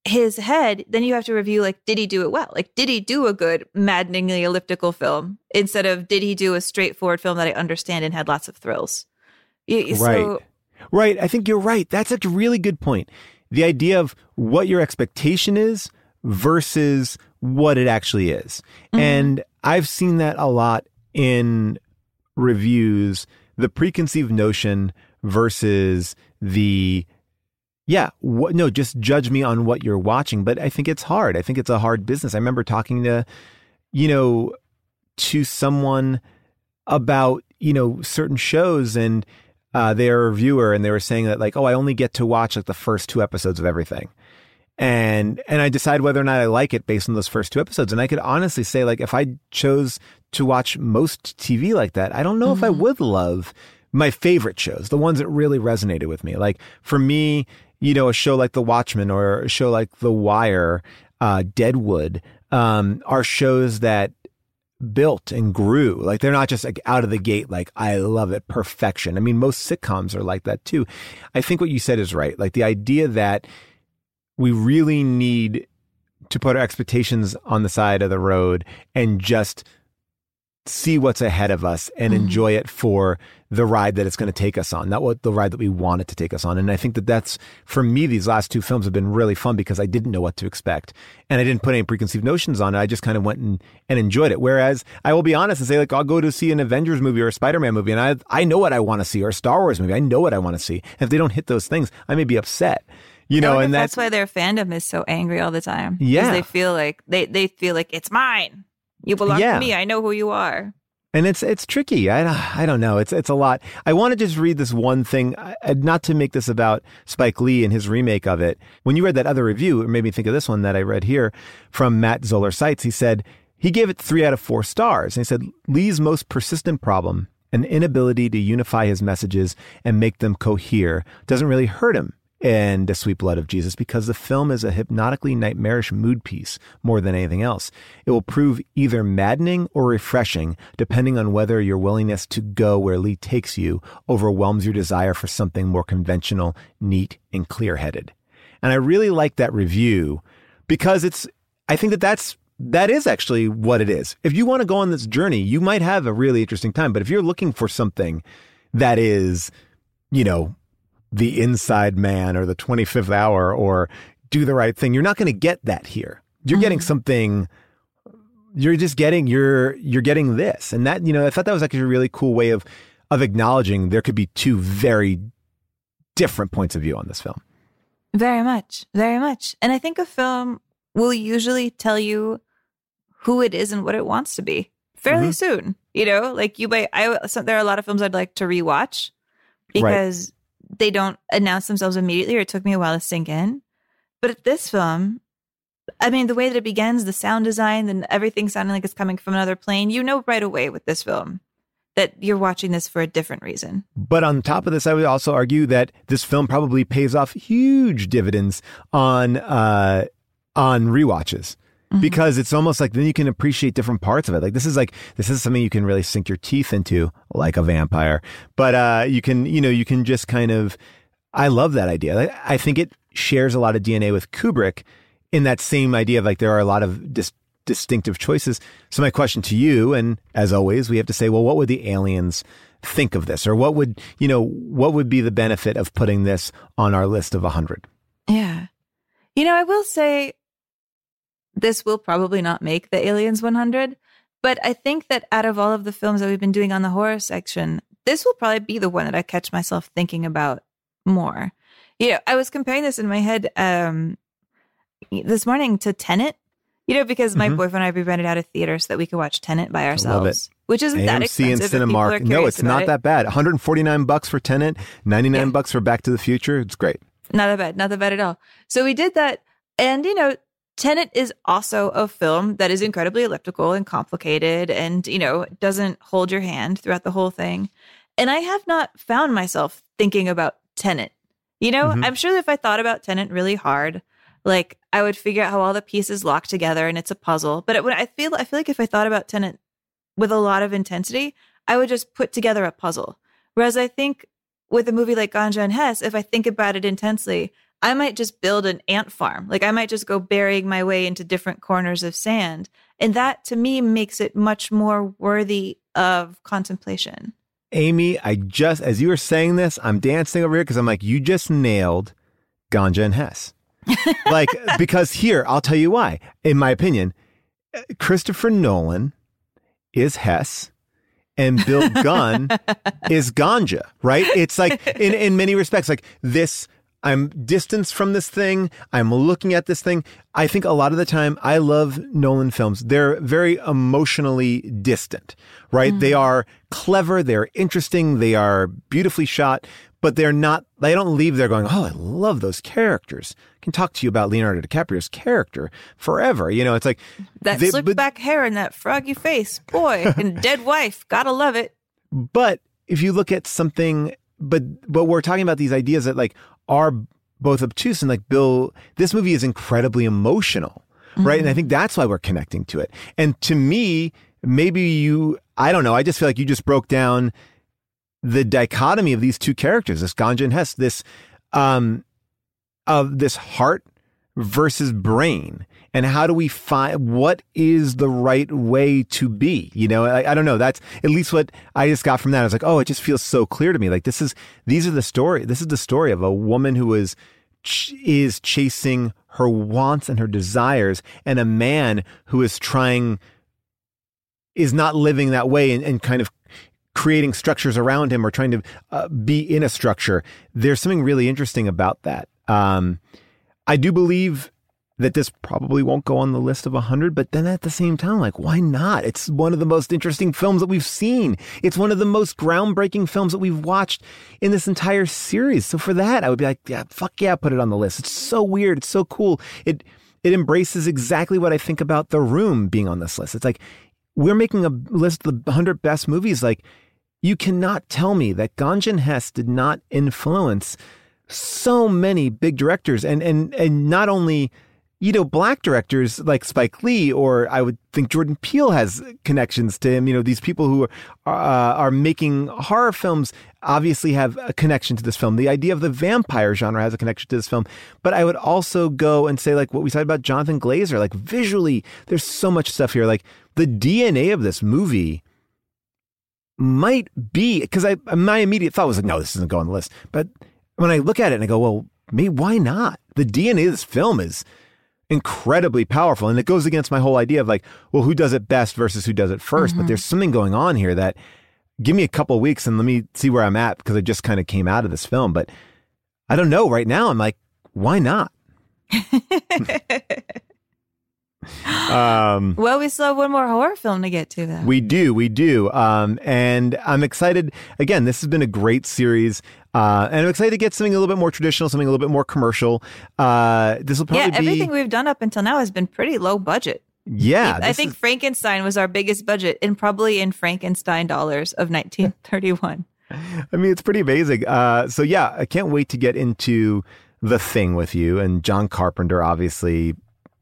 his head, then you have to review like, did he do it well? Like, did he do a good, maddeningly elliptical film instead of did he do a straightforward film that I understand and had lots of thrills? So,
right right i think you're right that's a really good point the idea of what your expectation is versus what it actually is. Mm-hmm. And I've seen that a lot in reviews the preconceived notion versus the yeah what no just judge me on what you're watching but i think it's hard i think it's a hard business i remember talking to you know to someone about you know certain shows and uh, they're reviewer and they were saying that like oh i only get to watch like the first two episodes of everything and and I decide whether or not I like it based on those first two episodes. And I could honestly say, like, if I chose to watch most TV like that, I don't know if I would love my favorite shows, the ones that really resonated with me. Like for me, you know, a show like The Watchmen or a show like The Wire, uh, Deadwood, um, are shows that built and grew. Like they're not just like out of the gate, like I love it, perfection. I mean, most sitcoms are like that too. I think what you said is right. Like the idea that we really need to put our expectations on the side of the road and just see what's ahead of us and mm-hmm. enjoy it for the ride that it's going to take us on, not what the ride that we want it to take us on. And I think that that's for me, these last two films have been really fun because I didn't know what to expect and I didn't put any preconceived notions on it. I just kind of went and, and enjoyed it. Whereas I will be honest and say, like, I'll go to see an Avengers movie or a Spider Man movie and I, I know what I want to see or a Star Wars movie. I know what I want to see. And if they don't hit those things, I may be upset. You know, and that's,
that's why their fandom is so angry all the time.
Yeah.
they feel like they they feel like it's mine. You belong
Yeah.
to me. I know who you are.
and it's it's tricky. I I don't know. It's it's a lot. I want to just read this one thing, uh, I- I- not to make this about Spike Lee and his remake of it. When you read that other review, it made me think of this one that I read here from Matt Zoller Seitz. He said he gave it three out of four stars, and he said Lee's most persistent problem, an inability to unify his messages and make them cohere, doesn't really hurt him in The Sweet Blood of Jesus because the film is a hypnotically nightmarish mood piece more than anything else. It will prove either maddening or refreshing, depending on whether your willingness to go where Lee takes you overwhelms your desire for something more conventional, neat, and clear headed. And I really like that review because it's, I think that that's, that is actually what it is. If you want to go on this journey, you might have a really interesting time. But if you're looking for something that is, you know, the inside man or the 25th hour or do the right thing, you're not going to get that here. You're getting something you're just getting you're you're getting this. And that, you know, I thought that was actually a really cool way of of acknowledging there could be two very different points of view on this film.
Very much, very much. And I think a film will usually tell you who it is and what it wants to be fairly
Mhm.
soon. You know, like you might. I so there are a lot of films I'd like to rewatch because they don't announce themselves immediately, or it took me a while to sink in. But this film, I mean, the way that it begins, the sound design, and everything sounding like it's coming from another plane, you know right away with this film that you're watching this for a different reason.
But on top of this, I would also argue that this film probably pays off huge dividends on uh, on rewatches because it's almost like then you can appreciate different parts of it. Like this is like this is something you can really sink your teeth into, like a vampire. But uh, you can you know you can just kind of. I love that idea. I, I think it shares a lot of DNA with Kubrick in that same idea of like there are a lot of dis- distinctive choices. So my question to you, and as always, we have to say, well, what would the aliens think of this, or what would you know, what would be the benefit of putting this on our list of a hundred?
Yeah. You know, I will say this will probably not make the Aliens 100, but I think that out of all of the films that we've been doing on the horror section, this will probably be the one that I catch myself thinking about more. You know, I was comparing this in my head um this morning to Tenet, you know, because my
Mhm.
boyfriend and I we rented out a theater so that we could watch Tenet by ourselves, which isn't that
AMC and
expensive. are
Cinemark. No, it's not
it.
that bad. 149 bucks for Tenet, 99 bucks for Back to the Future. It's great.
Not that bad. Not that bad at all. So we did that. And, you know, Tenet is also a film that is incredibly elliptical and complicated and, you know, doesn't hold your hand throughout the whole thing. And I have not found myself thinking about Tenet. You know,
Mhm.
I'm sure that if I thought about Tenet really hard, like I would figure out how all the pieces lock together and it's a puzzle. But it, when I feel, I feel like if I thought about Tenet with a lot of intensity, I would just put together a puzzle. Whereas I think with a movie like Ganja and Hess, if I think about it intensely, I might just build an ant farm. Like I might just go burying my way into different corners of sand. And that to me makes it much more worthy of contemplation.
Amy, I just, as you were saying this, I'm dancing over here because I'm like, you just nailed Ganja and Hess. like, because here, I'll tell you why. In my opinion, Christopher Nolan is Hess and Bill Gunn is Ganja, right? It's like in in many respects like this I'm distanced from this thing. I'm looking at this thing. I think a lot of the time I love Nolan films. They're very emotionally distant, right? They mm. are clever, they're interesting, they are beautifully shot, but they're not they don't leave there going, "Oh, I love those characters." I can talk to you about Leonardo DiCaprio's character forever. You know, it's like
That
they-
slicked
but-
back hair and that froggy face. Boy, and dead wife. Gotta love it.
But if you look at something, but but we're talking about these ideas that like are both obtuse and like Bill, this movie is incredibly emotional, right? And I think that's why we're connecting to it. And to me, maybe you, I don't know, I just feel like you just broke down the dichotomy of these two characters, this Ganja and Hess, this um of this heart versus brain and how do we find what is the right way to be you know I, I don't know that's at least what i just got from that i was like oh it just feels so clear to me like this is these are the story this is the story of a woman who is ch- is chasing her wants and her desires and a man who is trying is not living that way and, and kind of creating structures around him or trying to uh, be in a structure. There's something really interesting about that. Um, I do believe that this probably won't go on the list of 100, but then at the same time, like, why not? It's one of the most interesting films that we've seen. It's one of the most groundbreaking films that we've watched in this entire series. So for that, I would be like, yeah, fuck yeah, put it on the list. It's so weird. It's so cool. It, it embraces exactly what I think about The Room being on this list. It's like, we're making a list of the 100 best movies. Like, you cannot tell me that Ganja and Hess did not influence so many big directors and and and not only you know black directors like Spike Lee or I would think Jordan Peele has connections to him you know these people who are uh, are making horror films obviously have a connection to this film the idea of the vampire genre has a connection to this film but I would also go and say like what we said about Jonathan Glazer like visually there's so much stuff here like the DNA of this movie might be because I my immediate thought was like, no, this isn't going on the list. But when I look at it and I go, well, maybe why not? The DNA of this film is incredibly powerful, and it goes against my whole idea of like, well, who does it best versus who does it 1st But
Mhm.
there's something going on here that give me a couple weeks and let me see where I'm at because I just kind of came out of this film. But I don't know. Right now, I'm like, why not? um,
Well, we still have one more horror film to get to, though.
we do, we do. Um, and I'm excited. Again, this has been a great series. Uh, and I'm excited to get something a little bit more traditional, something a little bit more commercial. Uh, this will probably be.
yeah, everything
be.
we've done up until now has been pretty low budget.
Yeah.
I think
is-
Frankenstein was our biggest budget, and probably in Frankenstein dollars of 1931.
I mean, it's pretty amazing. Uh, so yeah, I can't wait to get into the thing with you and John Carpenter, obviously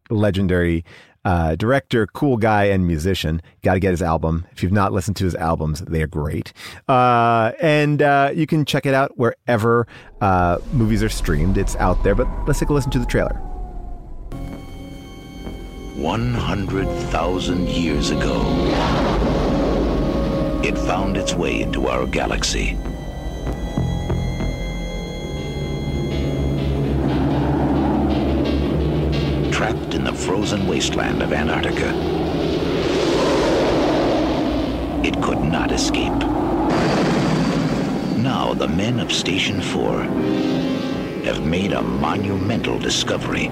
legendary uh, director, cool guy, and musician. Got to get his album. If you've not listened to his albums, they are great. Uh, and uh, you can check it out wherever uh, movies are streamed. It's out there. But let's take a listen to the trailer.
100,000 years ago, it found its way into our galaxy. Frozen wasteland of Antarctica, it could not escape. Now, the men of Station 4 have made a monumental discovery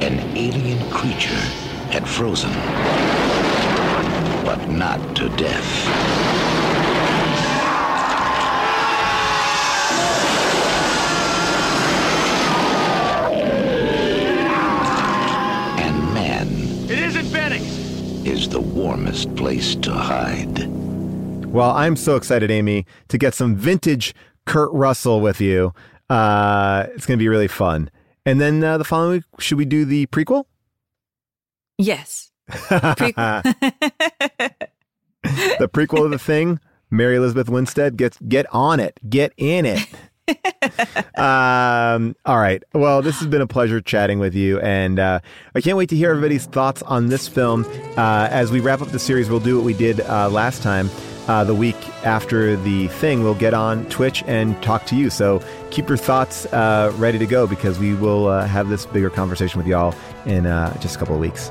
an alien creature had frozen, but not to death. Is the warmest place to hide.
Well, I'm so excited, Amy, to get some vintage Kurt Russell with you. Uh, it's going to be really fun. And then uh, the following week, should we do the prequel?
Yes.
the prequel of the thing. Mary Elizabeth Winstead gets get on it, get in it. um, all right. Well, this has been a pleasure chatting with you, and uh, I can't wait to hear everybody's thoughts on this film. Uh, as we wrap up the series, we'll do what we did uh, last time. Uh, the week after the thing, we'll get on Twitch and talk to you. So keep your thoughts uh, ready to go because we will uh, have this bigger conversation with y'all in just a couple of weeks.